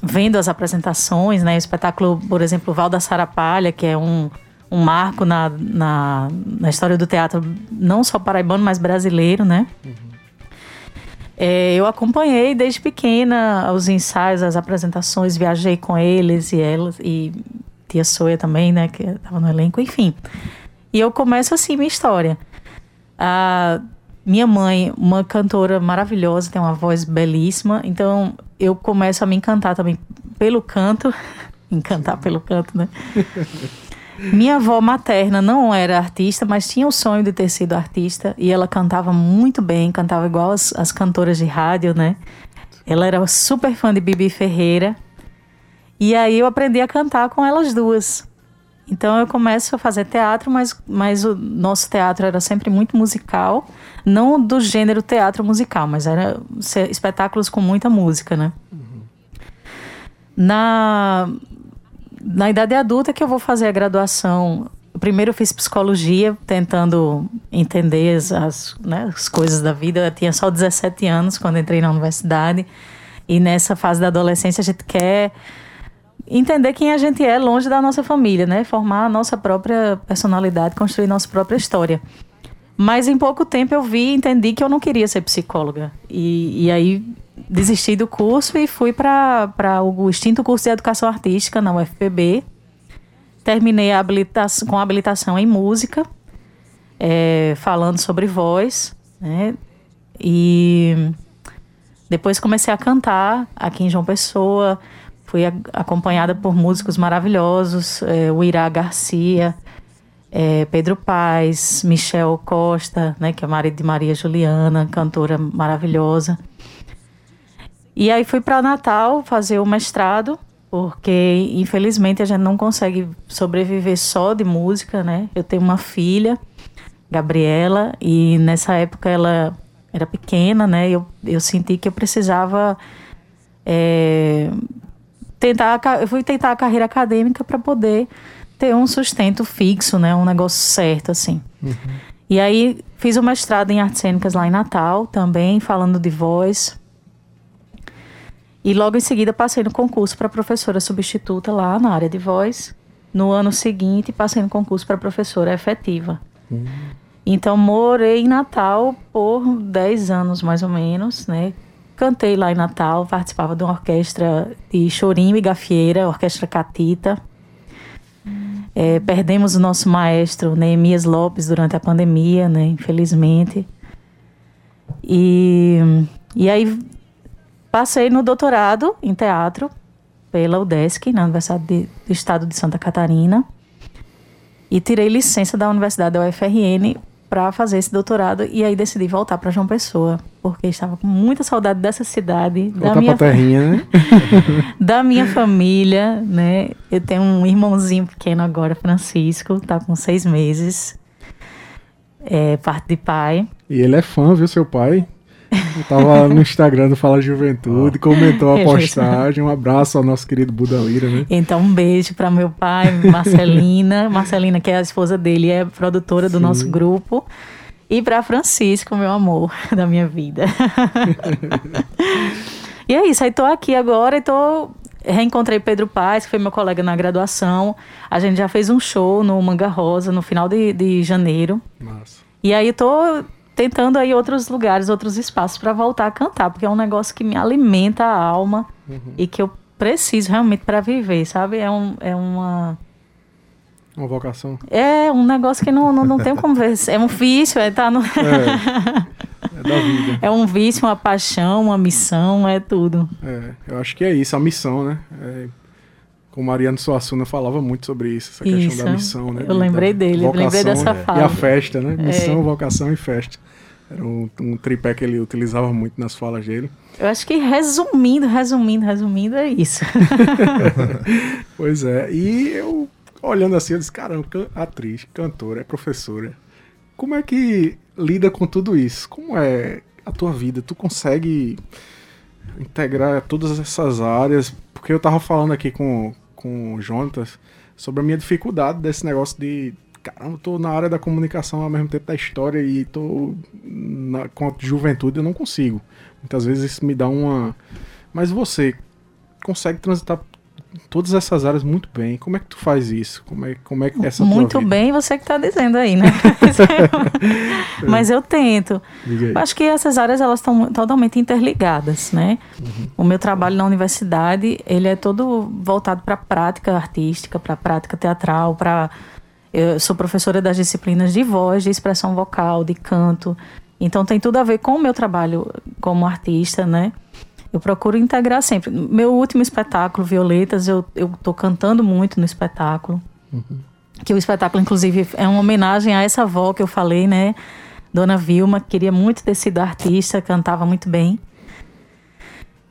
vendo as apresentações, né, o espetáculo, por exemplo, Val da Sarapalha, que é um um marco na, na, na, história do teatro, não só paraibano, mas brasileiro, né? Uhum. É, eu acompanhei desde pequena os ensaios, as apresentações, viajei com eles e elas, e tia Soia também, né, que estava no elenco, enfim. E eu começo assim minha história. A minha mãe, uma cantora maravilhosa, tem uma voz belíssima, então eu começo a me encantar também pelo canto, encantar pelo canto, né? Minha avó materna não era artista, mas tinha o sonho de ter sido artista e ela cantava muito bem, cantava igual as, as cantoras de rádio, né? Ela era super fã de Bibi Ferreira. E aí eu aprendi a cantar com elas duas. Então eu começo a fazer teatro, mas, mas o nosso teatro era sempre muito musical. Não do gênero teatro musical, mas era espetáculos com muita música, né? Uhum. Na na idade adulta que eu vou fazer a graduação. Primeiro eu fiz psicologia, tentando entender as, né, as coisas da vida. Eu tinha só 17 anos quando entrei na universidade. E nessa fase da adolescência a gente quer entender quem a gente é longe da nossa família, né? Formar a nossa própria personalidade, construir nossa própria história. Mas em pouco tempo eu vi e entendi que eu não queria ser psicóloga. E, e aí desisti do curso e fui para o extinto curso de Educação Artística na UFPB. Terminei a habilitação, com a habilitação em música, é, falando sobre voz, né? E depois comecei a cantar aqui em João Pessoa. Fui a, acompanhada por músicos maravilhosos, é, o Irá Garcia, é, Pedro Paz, Michel Costa, né, que é marido de Maria Juliana, cantora maravilhosa. E aí fui para Natal fazer o mestrado, porque infelizmente a gente não consegue sobreviver só de música, né? Eu tenho uma filha, Gabriela, e nessa época ela era pequena, né? Eu, eu senti que eu precisava é, tentar, eu fui tentar a carreira acadêmica para poder ter um sustento fixo, né? Um negócio certo, assim. Uhum. E aí fiz o mestrado em artes cênicas lá em Natal, também falando de voz. E logo em seguida passei no concurso para professora substituta lá na área de voz. No ano seguinte, passei no concurso para professora efetiva. Uhum. Então, morei em Natal por 10 anos, mais ou menos, né? Cantei lá em Natal, participava de uma orquestra de chorinho e gafieira, orquestra Catita. É, perdemos o nosso maestro Neemias Lopes durante a pandemia, né? Infelizmente. E, e aí Passei no doutorado em teatro pela UDESC, na Universidade de, do Estado de Santa Catarina. E tirei licença da Universidade da UFRN para fazer esse doutorado e aí decidi voltar para João Pessoa, porque estava com muita saudade dessa cidade, Voltar da minha terrinha, né? da minha família, né? Eu tenho um irmãozinho pequeno agora, Francisco, tá com seis meses, é parte de pai. E ele é fã, viu, seu pai? Eu tava no Instagram do Fala Juventude, comentou a Ele postagem. Um abraço ao nosso querido Buda Lira, né? Então, um beijo para meu pai, Marcelina. Marcelina, que é a esposa dele, é produtora do Sim. nosso grupo. E para Francisco, meu amor da minha vida. e é isso, aí tô aqui agora e tô. Reencontrei Pedro Paz, que foi meu colega na graduação. A gente já fez um show no Manga Rosa no final de, de janeiro. Massa. E aí tô tentando aí outros lugares, outros espaços para voltar a cantar, porque é um negócio que me alimenta a alma e que eu preciso realmente para viver, sabe? É, um, é uma Uma vocação. é um negócio que não, não, não tem como ver. É um vício, é, tá no... É, é da vida. é um vício, uma paixão, uma missão, é tudo. É, eu acho que é isso, a missão, né? É, como Mariano Suassuna falava muito sobre isso, essa questão Isso. da missão, né? Eu lembrei Da dele, lembrei vocação dessa E a fala. festa, né? Missão, É. vocação e festa. Era um, um tripé que ele utilizava muito nas falas dele. Eu acho que resumindo, resumindo, resumindo, é isso. Pois é, e eu olhando assim, eu disse, caramba, can- atriz, cantora, é professora. Como é que lida com tudo isso? Como é a tua vida? Tu consegue integrar todas essas áreas? Porque eu tava falando aqui com, com o Jonatas sobre a minha dificuldade desse negócio de. Caramba, eu tô na área da comunicação ao mesmo tempo da história e tô na, com a juventude, eu não consigo. Muitas vezes isso me dá uma. Mas você consegue transitar todas essas áreas muito bem. Como é que tu faz isso? Como é, como é que é essa Muito bem, você que tá dizendo aí, né? Mas eu tento. Eu acho que essas áreas elas estão totalmente interligadas, né? Uhum. O meu trabalho na universidade ele é todo voltado para a prática artística, para a prática teatral, para eu sou professora das disciplinas de voz, de expressão vocal, de canto. Então tem tudo a ver com o meu trabalho como artista, né? Eu procuro integrar sempre. Meu último espetáculo, Violetas, eu eu tô cantando muito no espetáculo. Que o espetáculo, inclusive, é uma homenagem a essa avó que eu falei, né? Dona Vilma, que queria muito ter sido artista, cantava muito bem.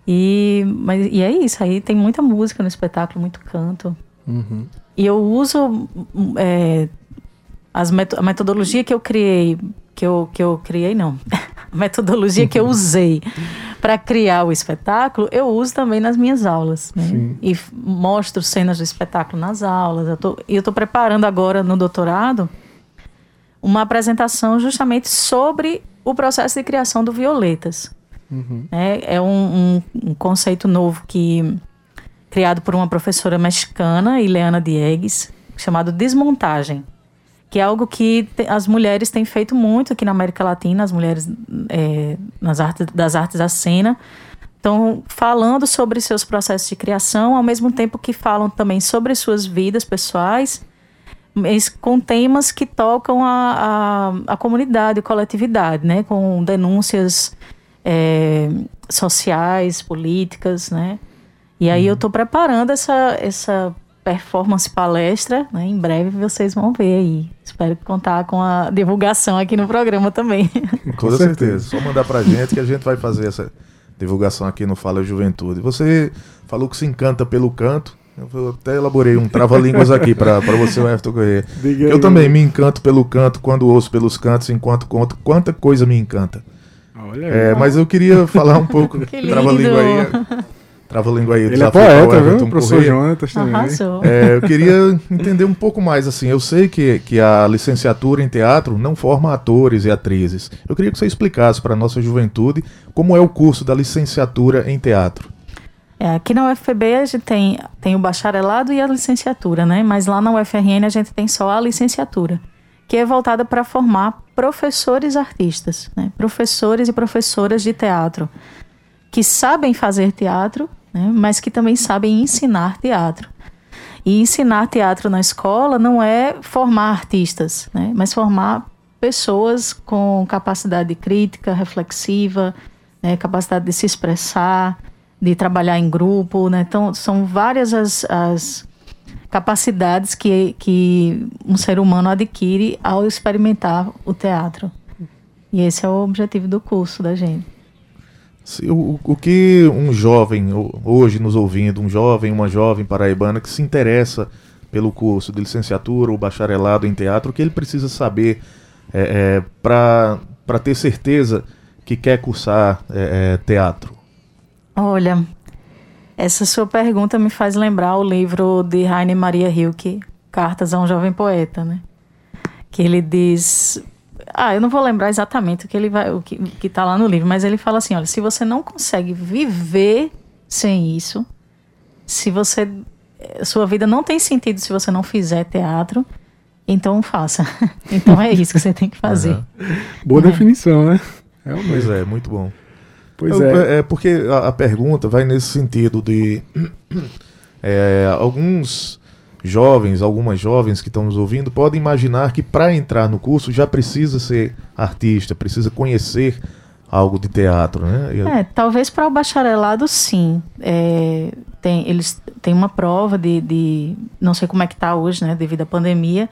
E, mas, e é isso, aí tem muita música no espetáculo, muito canto. Uhum. E eu uso é, as meto- a metodologia que eu criei, que eu, que eu criei, não, a metodologia que eu usei para criar o espetáculo, eu uso também nas minhas aulas. Né? E mostro cenas do espetáculo nas aulas. Eu tô, e eu estou preparando agora no doutorado uma apresentação justamente sobre o processo de criação do Violetas. Uhum. É, é um, um- um conceito novo que criado por uma professora mexicana, Ileana Diegues, chamado desmontagem, que é algo que as mulheres têm feito muito aqui na América Latina, as mulheres é, nas artes, das artes da cena, estão falando sobre seus processos de criação, ao mesmo tempo que falam também sobre suas vidas pessoais, mas com temas que tocam a, a, a comunidade, a coletividade, né? com denúncias é, sociais, políticas, né? E aí eu estou preparando essa, essa performance palestra, né? Em breve vocês vão ver aí. Espero contar com a divulgação aqui no programa também. Com certeza. Só mandar pra gente que a gente vai fazer essa divulgação aqui no Fala Juventude. Você falou que se encanta pelo canto. Eu até elaborei um trava-línguas aqui pra pra você, Everton Corrêa. Eu também me encanto pelo canto quando ouço pelos cantos, enquanto conto quanta coisa me encanta. Olha aí. É, mas eu queria falar um pouco. Que Trava-língua aí. Trava-língua aí. Ele é poeta, viu? O professor. Jonatas também. É, eu queria entender um pouco mais assim. Eu sei que, que a licenciatura em teatro não forma atores e atrizes. Eu queria que você explicasse para a nossa juventude como é o curso da licenciatura em teatro. É, aqui na UFPB a gente tem, tem o bacharelado e a licenciatura, né? Mas lá na UFRN a gente tem só a licenciatura, que é voltada para formar professores artistas, né? Professores e professoras de teatro que sabem fazer teatro, né? Mas que também sabem ensinar teatro. E ensinar teatro na escola não é formar artistas, né? Mas formar pessoas com capacidade de crítica, reflexiva, né? capacidade de se expressar, de trabalhar em grupo, né? Então, são várias as, as capacidades que, que um ser humano adquire ao experimentar o teatro. E esse é o objetivo do curso da gente. O, o que um jovem, hoje nos ouvindo, um jovem, uma jovem paraibana que se interessa pelo curso de licenciatura ou bacharelado em teatro, o que ele precisa saber é, é, para ter certeza que quer cursar é, é, teatro? Olha, essa sua pergunta me faz lembrar o livro de Heine Maria Hilke, Cartas a um Jovem Poeta, né? Que ele diz. Ah, eu não vou lembrar exatamente o que ele vai, o que, que tá lá no livro, mas ele fala assim: olha, se você não consegue viver sem isso, se você. Sua vida não tem sentido se você não fizer teatro, então faça. então é isso que você tem que fazer. Uhum. Boa é. definição, né? É pois é, muito bom. Pois é. É porque a, a pergunta vai nesse sentido de é, alguns jovens, algumas jovens que estão nos ouvindo podem imaginar que para entrar no curso já precisa ser artista, precisa conhecer algo de teatro, né? É, talvez para o bacharelado sim. É, tem, eles têm uma prova de, de não sei como é que está hoje, né, devido à pandemia,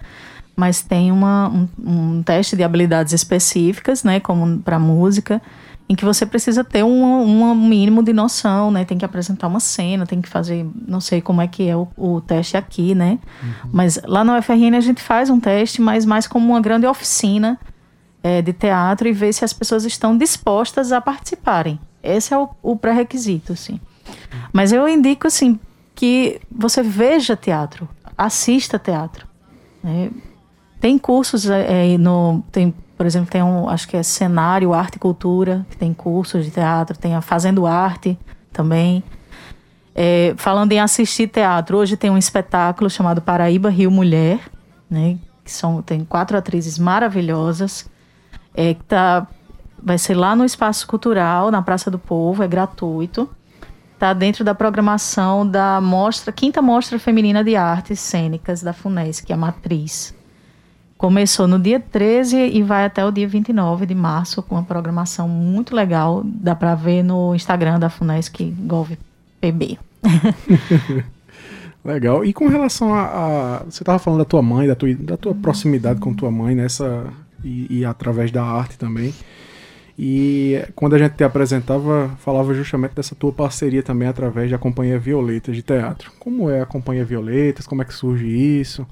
mas tem uma, um, um teste de habilidades específicas, né, como para música em que você precisa ter um, um mínimo de noção, né? Tem que apresentar uma cena, tem que fazer, não sei como é que é o, o teste aqui, né? Uhum. Mas lá no UFRN a gente faz um teste, mas mais como uma grande oficina é, de teatro e ver se as pessoas estão dispostas a participarem. Esse é o, o pré-requisito, assim. Mas eu indico, assim, que você veja teatro, assista teatro. Né? Tem cursos é, no... Tem por exemplo, tem um, acho que é cenário, arte e cultura, que tem cursos de teatro, tem a Fazendo Arte também. É, falando em assistir teatro, hoje tem um espetáculo chamado Paraíba Rio Mulher, né? Que são, tem quatro atrizes maravilhosas. É, que tá, vai ser lá no Espaço Cultural, na Praça do Povo, é gratuito. Está dentro da programação da mostra, quinta mostra feminina de artes cênicas da FUNESC, é a Matriz. Começou no dia 13 e vai até o dia 29 de março com uma programação muito legal. Dá para ver no Instagram da Funesc GovPB. legal. E com relação a, a você estava falando da tua mãe, da tua, da tua proximidade com tua mãe nessa e, e, através da arte também. E quando a gente te apresentava, falava justamente dessa tua parceria também através da Companhia Violetas de Teatro. Como é a Companhia Violetas? Como é que surge isso?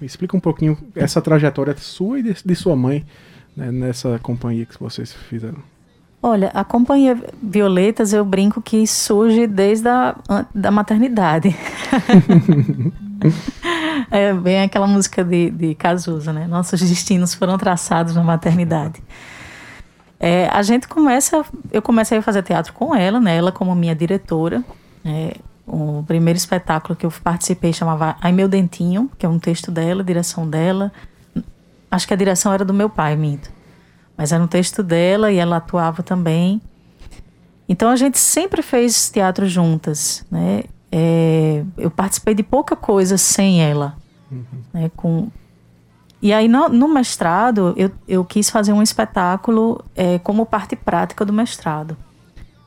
Explica um pouquinho essa trajetória sua e de, de sua mãe né, nessa companhia que vocês fizeram. Olha, a companhia Violetas eu brinco que surge desde a da maternidade. é bem aquela música de, de Cazuza, né? Nossos destinos foram traçados na maternidade. É, a gente começa, eu comecei a fazer teatro com ela, né? Ela como minha diretora. É, o primeiro espetáculo que eu participei chamava Ai Meu Dentinho, que é um texto dela, direção dela. Acho que a direção era do meu pai, minto. Mas era um texto dela e ela atuava também. Então a gente sempre fez teatro juntas, né? É, eu participei de pouca coisa sem ela. Uhum. Né? Com... E aí no, no mestrado eu, eu quis fazer um espetáculo é, como parte prática do mestrado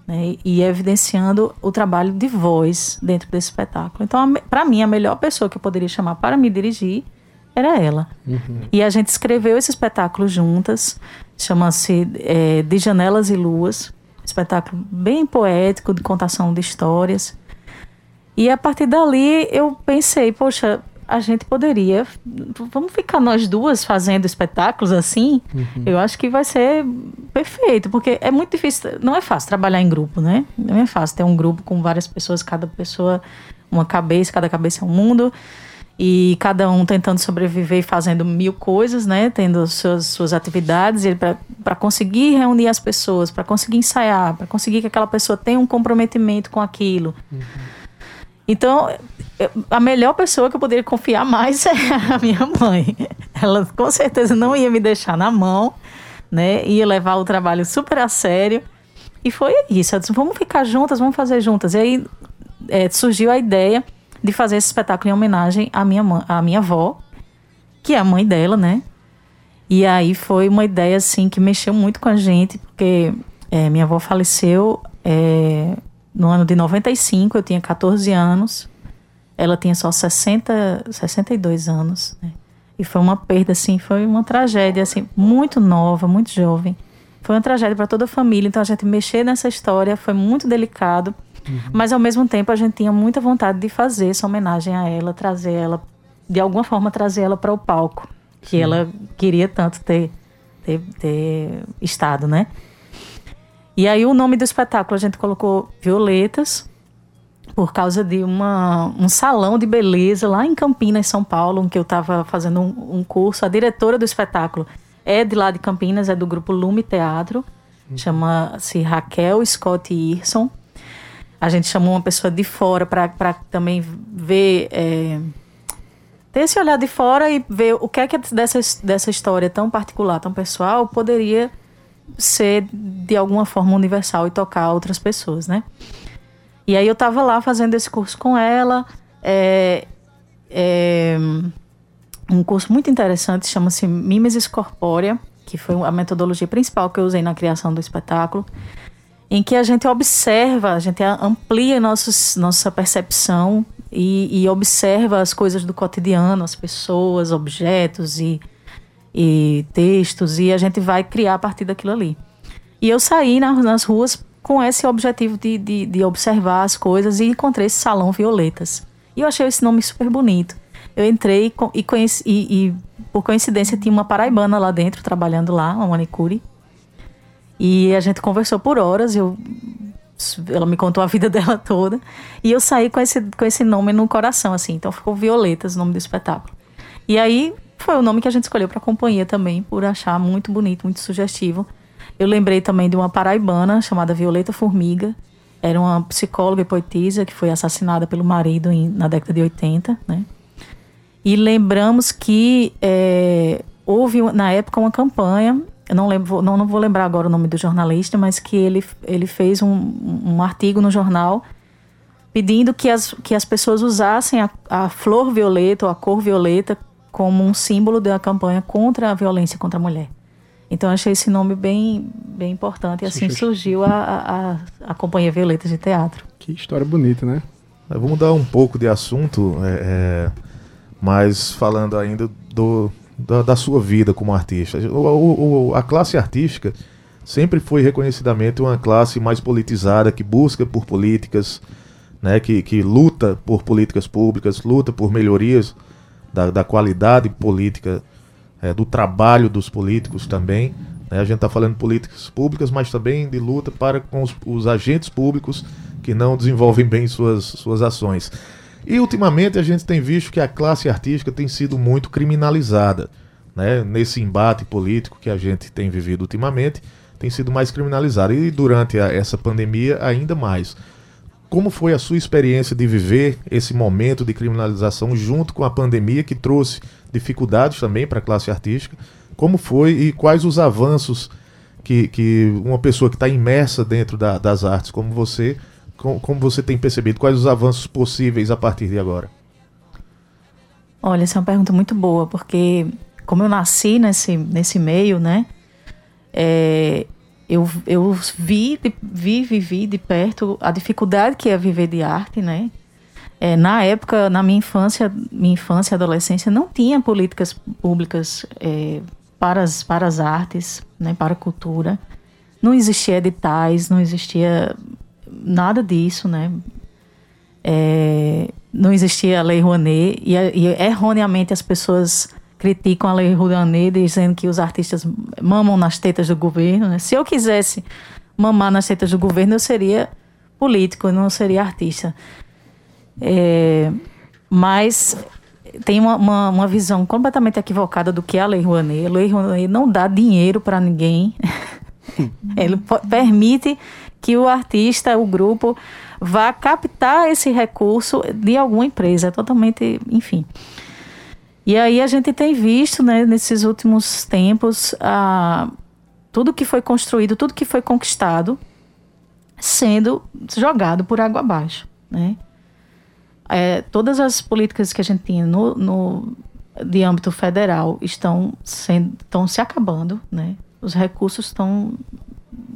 né, e evidenciando o trabalho de voz dentro desse espetáculo. Então, para mim, a melhor pessoa que eu poderia chamar para me dirigir era ela. Uhum. E a gente escreveu esse espetáculo juntas, chama-se é, De Janelas e Luas, espetáculo bem poético, de contação de histórias. E a partir dali eu pensei, poxa, a gente poderia. Vamos ficar nós duas fazendo espetáculos assim? Uhum. Eu acho que vai ser perfeito, porque é muito difícil. Não é fácil trabalhar em grupo, né? Não é fácil ter um grupo com várias pessoas, cada pessoa uma cabeça, cada cabeça é um mundo. E cada um tentando sobreviver e fazendo mil coisas, né? Tendo suas, suas atividades para conseguir reunir as pessoas, para conseguir ensaiar, para conseguir que aquela pessoa tenha um comprometimento com aquilo. Uhum. Então, a melhor pessoa que eu poderia confiar mais é a minha mãe. Ela com certeza não ia me deixar na mão, né? Ia levar o trabalho super a sério. E foi isso. Eu disse, vamos ficar juntas, vamos fazer juntas. E aí é, surgiu a ideia de fazer esse espetáculo em homenagem à minha, mãe, à minha avó, que é a mãe dela, né? E aí foi uma ideia, assim, que mexeu muito com a gente, porque é, minha avó faleceu é, no ano de 95, eu tinha 14 anos. ela tinha só 60, 62 anos, né? E foi uma perda, assim, foi uma tragédia, assim, muito nova, muito jovem. Foi uma tragédia para toda a família, então a gente mexer nessa história foi muito delicado. Uhum. Mas ao mesmo tempo a gente tinha muita vontade de fazer essa homenagem a ela, trazer ela, de alguma forma trazer ela para o palco, que Sim. ela queria tanto ter, ter, ter estado, né? E aí o nome do espetáculo a gente colocou Violetas, por causa de uma, um salão de beleza lá em Campinas, São Paulo, em que eu estava fazendo um, um, curso. A diretora do espetáculo é de lá de Campinas, é do grupo Lume Teatro, chama-se Raquel Scott Irson. A gente chamou uma pessoa de fora para também ver. É, ter esse olhar de fora e ver o que é que dessa, dessa história tão particular, tão pessoal, poderia ser de alguma forma universal e tocar outras pessoas, né? E aí eu estava lá fazendo esse curso com ela, é, é, um curso muito interessante, chama-se Mimesis Corpórea, que foi a metodologia principal que eu usei na criação do espetáculo, em que a gente observa, a gente amplia nossos, nossa percepção e, e observa as coisas do cotidiano, as pessoas, objetos e e textos, e a gente vai criar a partir daquilo ali. E eu saí nas, nas ruas com esse objetivo de, de, de, observar as coisas e encontrei esse salão Violetas. E eu achei esse nome super bonito. Eu entrei e, conheci, e, e por coincidência tinha uma paraibana lá dentro, trabalhando lá, uma manicure. E a gente conversou por horas, eu, ela me contou a vida dela toda. E eu saí com esse, com esse nome no coração, assim. Então ficou Violetas, o nome do espetáculo. E aí foi o nome que a gente escolheu para a companhia também, por achar muito bonito, muito sugestivo. Eu lembrei também de uma paraibana chamada Violeta Formiga. Era uma psicóloga e poetisa que foi assassinada pelo marido em, na década de 80, né? E lembramos que é, houve na época uma campanha, eu não lembro, não, não vou lembrar agora o nome do jornalista, mas que ele, ele fez um, um artigo no jornal pedindo que as, que as pessoas usassem a, a flor violeta ou a cor violeta como um símbolo da campanha contra a violência contra a mulher. Então achei esse nome bem, bem importante e assim surgiu a, a, a Companhia Violeta de Teatro. Que história bonita, né? Vamos mudar um pouco de assunto, é, é, mas falando ainda do, da, da, sua vida como artista. O, o, a classe artística sempre foi reconhecidamente uma classe mais politizada, que busca por políticas, né, que, que luta por políticas públicas, luta por melhorias da, da qualidade política, é, do trabalho dos políticos também. Né? A gente está falando de políticas públicas, mas também de luta para com os, os, agentes públicos que não desenvolvem bem suas, suas ações. E ultimamente a gente tem visto que a classe artística tem sido muito criminalizada. Né? Nesse embate político que a gente tem vivido ultimamente, tem sido mais criminalizada. E durante a, essa pandemia, ainda mais. Como foi a sua experiência de viver esse momento de criminalização junto com a pandemia que trouxe dificuldades também para a classe artística? Como foi e quais os avanços que, que uma pessoa que está imersa dentro da, das artes como você, com, como você tem percebido? Quais os avanços possíveis a partir de agora? Olha, essa é uma pergunta muito boa, porque como eu nasci nesse, nesse meio, né? É, eu, eu vi, vi, vivi de perto a dificuldade que é viver de arte, né? É, na época, na minha infância, minha infância e adolescência, não tinha políticas públicas é, para, as, para as artes, né, para a cultura. Não existia editais, não existia nada disso, né? É, não existia a Lei Rouanet e, e erroneamente as pessoas criticam a Lei Rouanet dizendo que os artistas mamam nas tetas do governo. Né? Se eu quisesse mamar nas tetas do governo, eu seria político, eu não seria artista. É, mas tem uma, uma, uma, visão completamente equivocada do que é a Lei Rouanet. A Lei Rouanet não dá dinheiro para ninguém. Ele permite que o artista, o grupo, vá captar esse recurso de alguma empresa. É totalmente, enfim. E aí a gente tem visto, né, nesses últimos tempos, a, tudo que foi construído, tudo que foi conquistado, sendo jogado por água abaixo, né? É, todas as políticas que a gente tinha no, no de âmbito federal estão, sendo, estão se acabando, né? Os recursos estão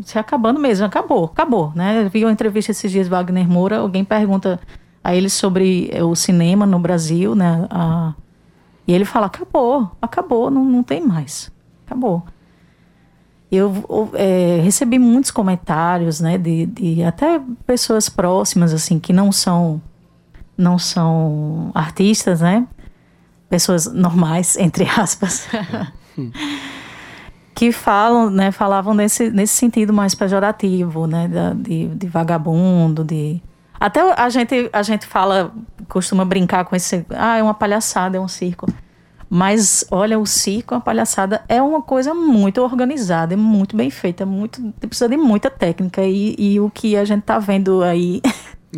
se acabando mesmo, acabou, acabou, né? Eu vi uma entrevista esses dias Wagner Moura, alguém pergunta a ele sobre o cinema no Brasil, né? A, e ele fala: acabou, acabou, não, não tem mais, acabou. Eu é, recebi muitos comentários, né, de, de até pessoas próximas, assim, que não são não são artistas, né? Pessoas normais, entre aspas. que falam, né, falavam nesse, nesse sentido mais pejorativo, né, de, de vagabundo, de até a gente a gente fala, costuma brincar com esse, ah, é uma palhaçada, é um circo. Mas olha, o circo, a palhaçada é uma coisa muito organizada, é muito bem feita, muito precisa de muita técnica e, e o que a gente está vendo aí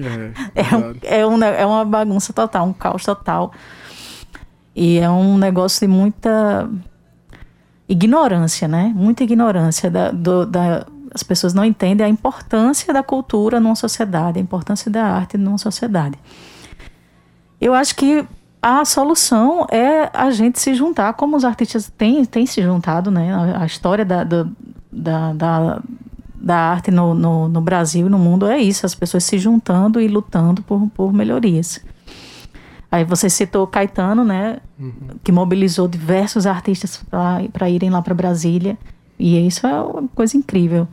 é, é, um, é, um, é uma bagunça total, um caos total. E é um negócio de muita ignorância, né? Muita ignorância da, do, da as pessoas não entendem a importância da cultura numa sociedade, a importância da arte numa sociedade. Eu acho que a solução é a gente se juntar, como os artistas têm, têm se juntado, né? A, a história da, da, da, da arte no, no, no, Brasil e no mundo é isso, as pessoas se juntando e lutando por, por melhorias. Aí você citou Caetano, né, uhum. que mobilizou diversos artistas para irem lá para Brasília, e isso é uma coisa incrível.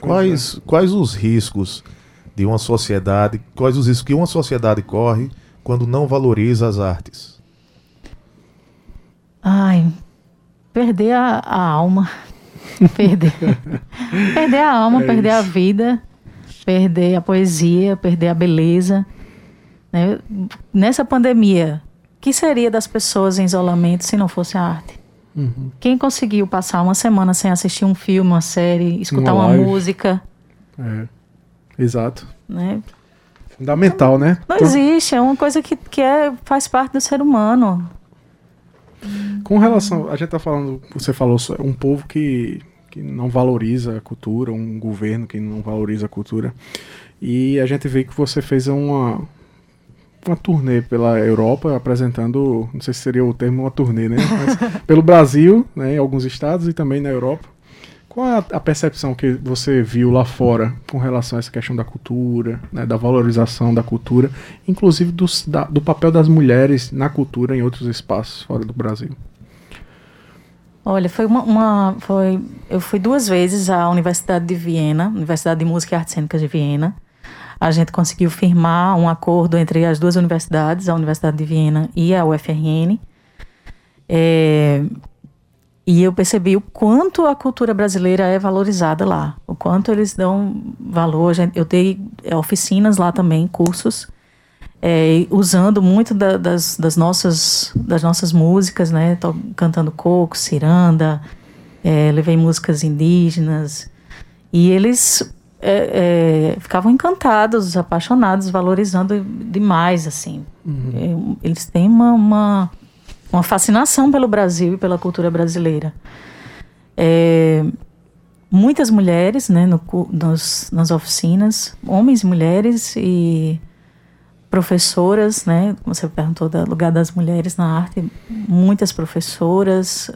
Quais, quais os riscos de uma sociedade, quais os riscos que uma sociedade corre quando não valoriza as artes? Ai, perder a, a alma. Perder. perder a alma, é perder isso. a vida, perder a poesia, perder a beleza. Né? Nessa pandemia, o que seria das pessoas em isolamento se não fosse a arte? Uhum. Quem conseguiu passar uma semana sem assistir um filme, uma série, escutar uma, uma música? É. Exato. Né? Fundamental, né? Não existe, é uma coisa que, que é, faz parte do ser humano. Com relação, a gente tá falando, você falou, um povo que, que não valoriza a cultura, um governo que não valoriza a cultura. E a gente vê que você fez uma, uma turnê pela Europa apresentando, não sei se seria o termo uma turnê, né? Mas pelo Brasil, né, em alguns estados e também na Europa. Qual é a percepção que você viu lá fora com relação a essa questão da cultura, né, da valorização da cultura, inclusive do, da, do papel das mulheres na cultura em outros espaços fora do Brasil? Olha, foi uma, uma, foi eu fui duas vezes à Universidade de Viena, Universidade de Música e Artes Cênicas de Viena. A gente conseguiu firmar um acordo entre as duas universidades, a Universidade de Viena e a UFRN. É, e eu percebi o quanto a cultura brasileira é valorizada lá, o quanto eles dão valor. Eu dei é, oficinas lá também, cursos, é, usando muito da, das, das, nossas, das nossas músicas, né? Tô cantando coco, ciranda, é, levei músicas indígenas. E eles é, é, ficavam encantados, apaixonados, valorizando demais, assim. Uhum. É, eles têm uma, uma uma fascinação pelo Brasil e pela cultura brasileira. É, muitas mulheres né, no, nos, nas oficinas, homens e mulheres e professoras, né, como você perguntou do lugar das mulheres na arte, muitas professoras.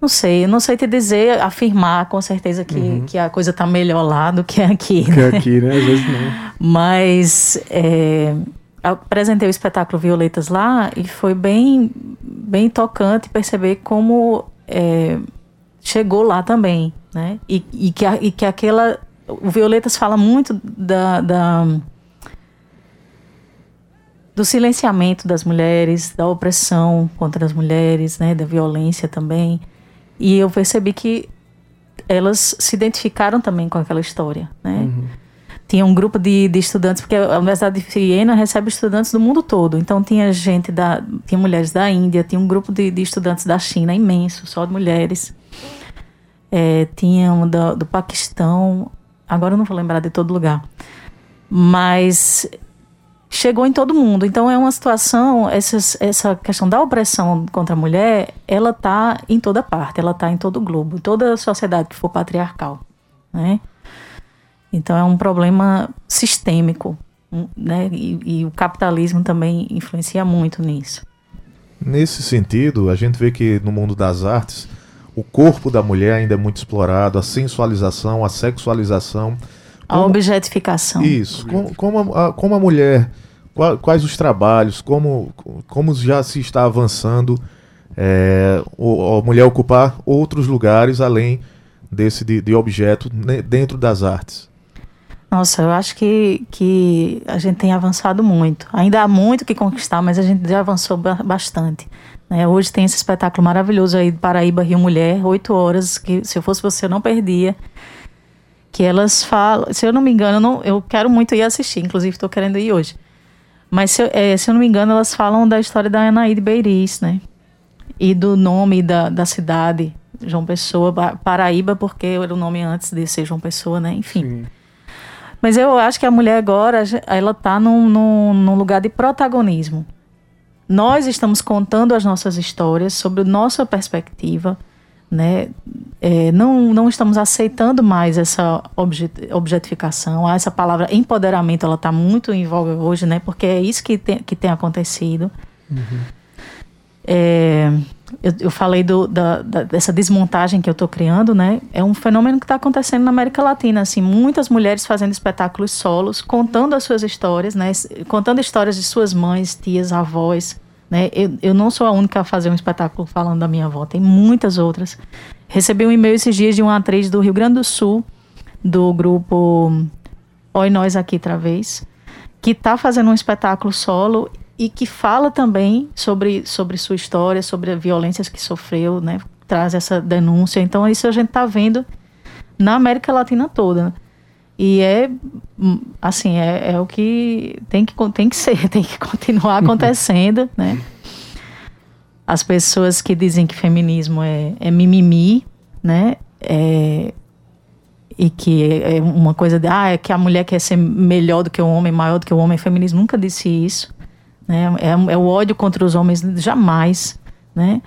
Não sei, não sei te dizer, afirmar com certeza que, uhum. que a coisa está melhor lá do que aqui. Que né? aqui, né? Às vezes não. Mas é, apresentei o espetáculo Violetas lá e foi bem, bem tocante perceber como é, chegou lá também, né? E, e, que, e que aquela... O Violetas fala muito da, da do silenciamento das mulheres, da opressão contra as mulheres, né, da violência também. E eu percebi que elas se identificaram também com aquela história, né? Uhum tinha um grupo de, de estudantes, porque a Universidade de Viena recebe estudantes do mundo todo. Então tinha gente da. tinha mulheres da Índia, tinha um grupo de, de estudantes da China imenso, só de mulheres. É, tinha um do, do Paquistão, agora eu não vou lembrar de todo lugar. Mas chegou em todo mundo. Então é uma situação, essas, essa questão da opressão contra a mulher, ela está em toda parte, ela está em todo o globo, toda a sociedade que for patriarcal, né? Então é um problema sistêmico, né? E, e, o capitalismo também influencia muito nisso. Nesse sentido, a gente vê que no mundo das artes, o corpo da mulher ainda é muito explorado, a sensualização, a sexualização. a objetificação. Isso. Como, como, a, como a mulher, quais os trabalhos, como, como já se está avançando é, a mulher ocupar outros lugares além desse de, de objeto dentro das artes? Nossa, eu acho que, que a gente tem avançado muito. Ainda há muito que conquistar, mas a gente já avançou bastante. Né? Hoje tem esse espetáculo maravilhoso aí, Paraíba Rio Mulher, oito horas, que se eu fosse você eu não perdia. Que elas falam, se eu não me engano, eu, não, eu quero muito ir assistir, inclusive estou querendo ir hoje. Mas se eu, é, se eu não me engano, elas falam da história da Anaíde Beiris, né? E do nome da, da cidade, João Pessoa, Paraíba, porque era o nome antes de ser João Pessoa, né? Enfim. Sim. Mas eu acho que a mulher agora, ela está num, num, num lugar de protagonismo. Nós estamos contando as nossas histórias sobre nossa perspectiva, né? É, não, não estamos aceitando mais essa objetificação. Ah, essa palavra empoderamento, ela está muito em voga hoje, né? Porque é isso que tem, que tem acontecido. Uhum. É, eu, eu, falei do, da, da, dessa desmontagem que eu estou criando, né? É um fenômeno que está acontecendo na América Latina, assim, muitas mulheres fazendo espetáculos solos, contando as suas histórias, né? Contando histórias de suas mães, tias, avós, né? Eu, eu não sou a única a fazer um espetáculo falando da minha avó, tem muitas outras. Recebi um e-mail esses dias de uma atriz do Rio Grande do Sul, do grupo Oi Nós Aqui Outra Vez, que está fazendo um espetáculo solo e que fala também sobre, sobre sua história, sobre as violências que sofreu, né? Traz essa denúncia. Então, isso a gente está vendo na América Latina toda. E é, assim, é, é o que tem, que tem que ser, tem que continuar acontecendo, né? As pessoas que dizem que feminismo é, é mimimi, né? É, e que é uma coisa de, ah, é que a mulher quer ser melhor do que o homem, maior do que o homem. feminismo nunca disse isso. Né? É, é o ódio contra os homens, jamais. Né?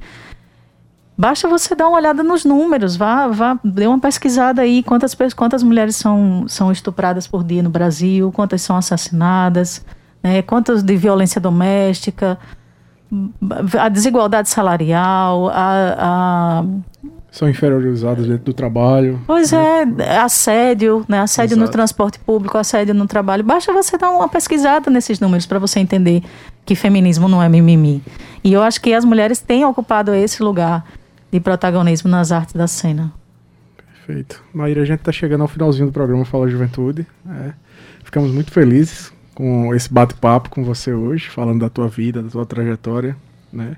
Basta você dar uma olhada nos números, vá, vá, dê uma pesquisada aí, quantas, quantas mulheres são, são estupradas por dia no Brasil, quantas são assassinadas, né? quantas de violência doméstica, a desigualdade salarial, a, a são inferiorizadas dentro do trabalho. Pois né? é, assédio, né? Assédio Exato. no transporte público, assédio no trabalho. Basta você dar uma pesquisada nesses números para você entender que feminismo não é mimimi. E eu acho que as mulheres têm ocupado esse lugar de protagonismo nas artes da cena. Perfeito. Maíra, a gente está chegando ao finalzinho do programa Fala Juventude. É. Ficamos muito felizes com esse bate-papo com você hoje, falando da tua vida, da tua trajetória, né?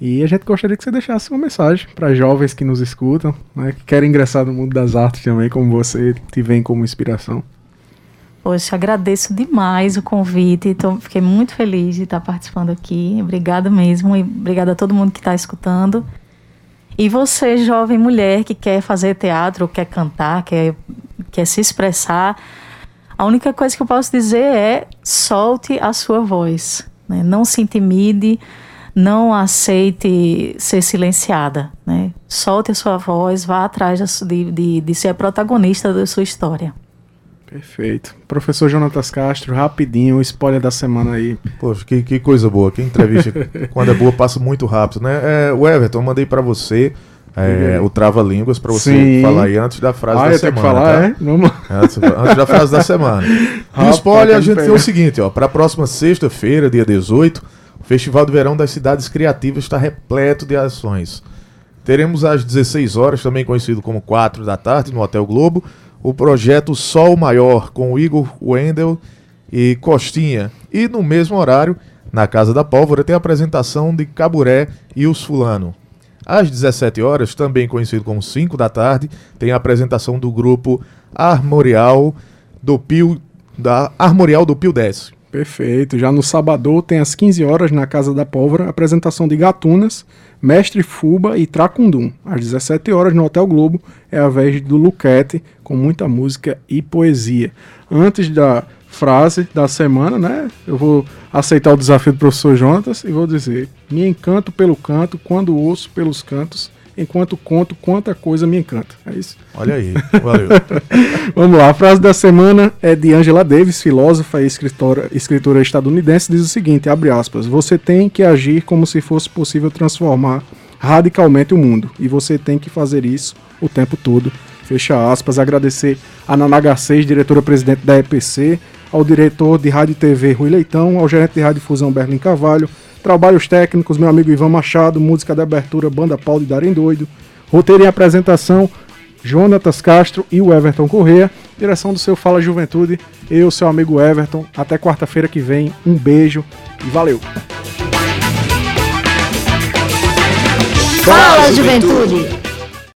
E a gente gostaria que você deixasse uma mensagem para jovens que nos escutam, né, que querem ingressar no mundo das artes também, como você te vem como inspiração. Poxa, agradeço demais o convite. Tô, fiquei muito feliz de estar participando aqui. Obrigada mesmo e obrigada a todo mundo que está escutando. E você, jovem mulher que quer fazer teatro, quer cantar, quer, quer se expressar, a única coisa que eu posso dizer é solte a sua voz. Né? Não se intimide não aceite ser silenciada, né? Solte a sua voz, vá atrás de, de, de ser a protagonista da sua história. Perfeito. Professor Jonatas Castro, rapidinho, o spoiler da semana aí. Poxa, que, que coisa boa. Que entrevista, quando é boa, passa muito rápido, né? É, o Everton, eu mandei para você é, o trava-línguas para você Sim. falar aí antes da frase ah, da semana. Falar, tá? é? Vamos. Antes, antes, da frase da semana. E o spoiler, a gente tem o seguinte, ó. Para a próxima sexta-feira, dia 18 o Festival de Verão das Cidades Criativas está repleto de ações. Teremos às 16 horas, também conhecido como 4 da tarde, no Hotel Globo, o projeto Sol Maior, com Igor Wendel e Costinha. E no mesmo horário, na Casa da Pólvora, tem a apresentação de Caburé e os Fulano. Às 17 horas, também conhecido como 5 da tarde, tem a apresentação do grupo Armorial do Pio da Armorial do Pio 10. Perfeito. Já no sábado tem às 15 horas na Casa da Pólvora apresentação de Gatunas, Mestre Fuba e Tracundum. Às 17 horas no Hotel Globo é a vez do Luquete com muita música e poesia. Antes da frase da semana, né? Eu vou aceitar o desafio do professor Jonatas e vou dizer: Me encanto pelo canto quando ouço pelos cantos enquanto conto quanta coisa me encanta. É isso. Olha aí, valeu. Vamos lá, a frase da semana é de Angela Davis, filósofa e escritora, escritora estadunidense, diz o seguinte, abre aspas, você tem que agir como se fosse possível transformar radicalmente o mundo, e você tem que fazer isso o tempo todo. Fecha aspas. Agradecer a Nanaga 6, diretora-presidente da EPC, ao diretor de Rádio e TV Rui Leitão, ao gerente de Rádio Fusão Berlim Carvalho, trabalhos técnicos, meu amigo Ivan Machado, música de abertura Banda Paulo de Darem Doido, roteiro e apresentação Jonatas Castro e o Everton Correa, direção do seu Fala Juventude, eu, seu amigo Everton, até quarta-feira que vem, um beijo e valeu! Fala, Juventude.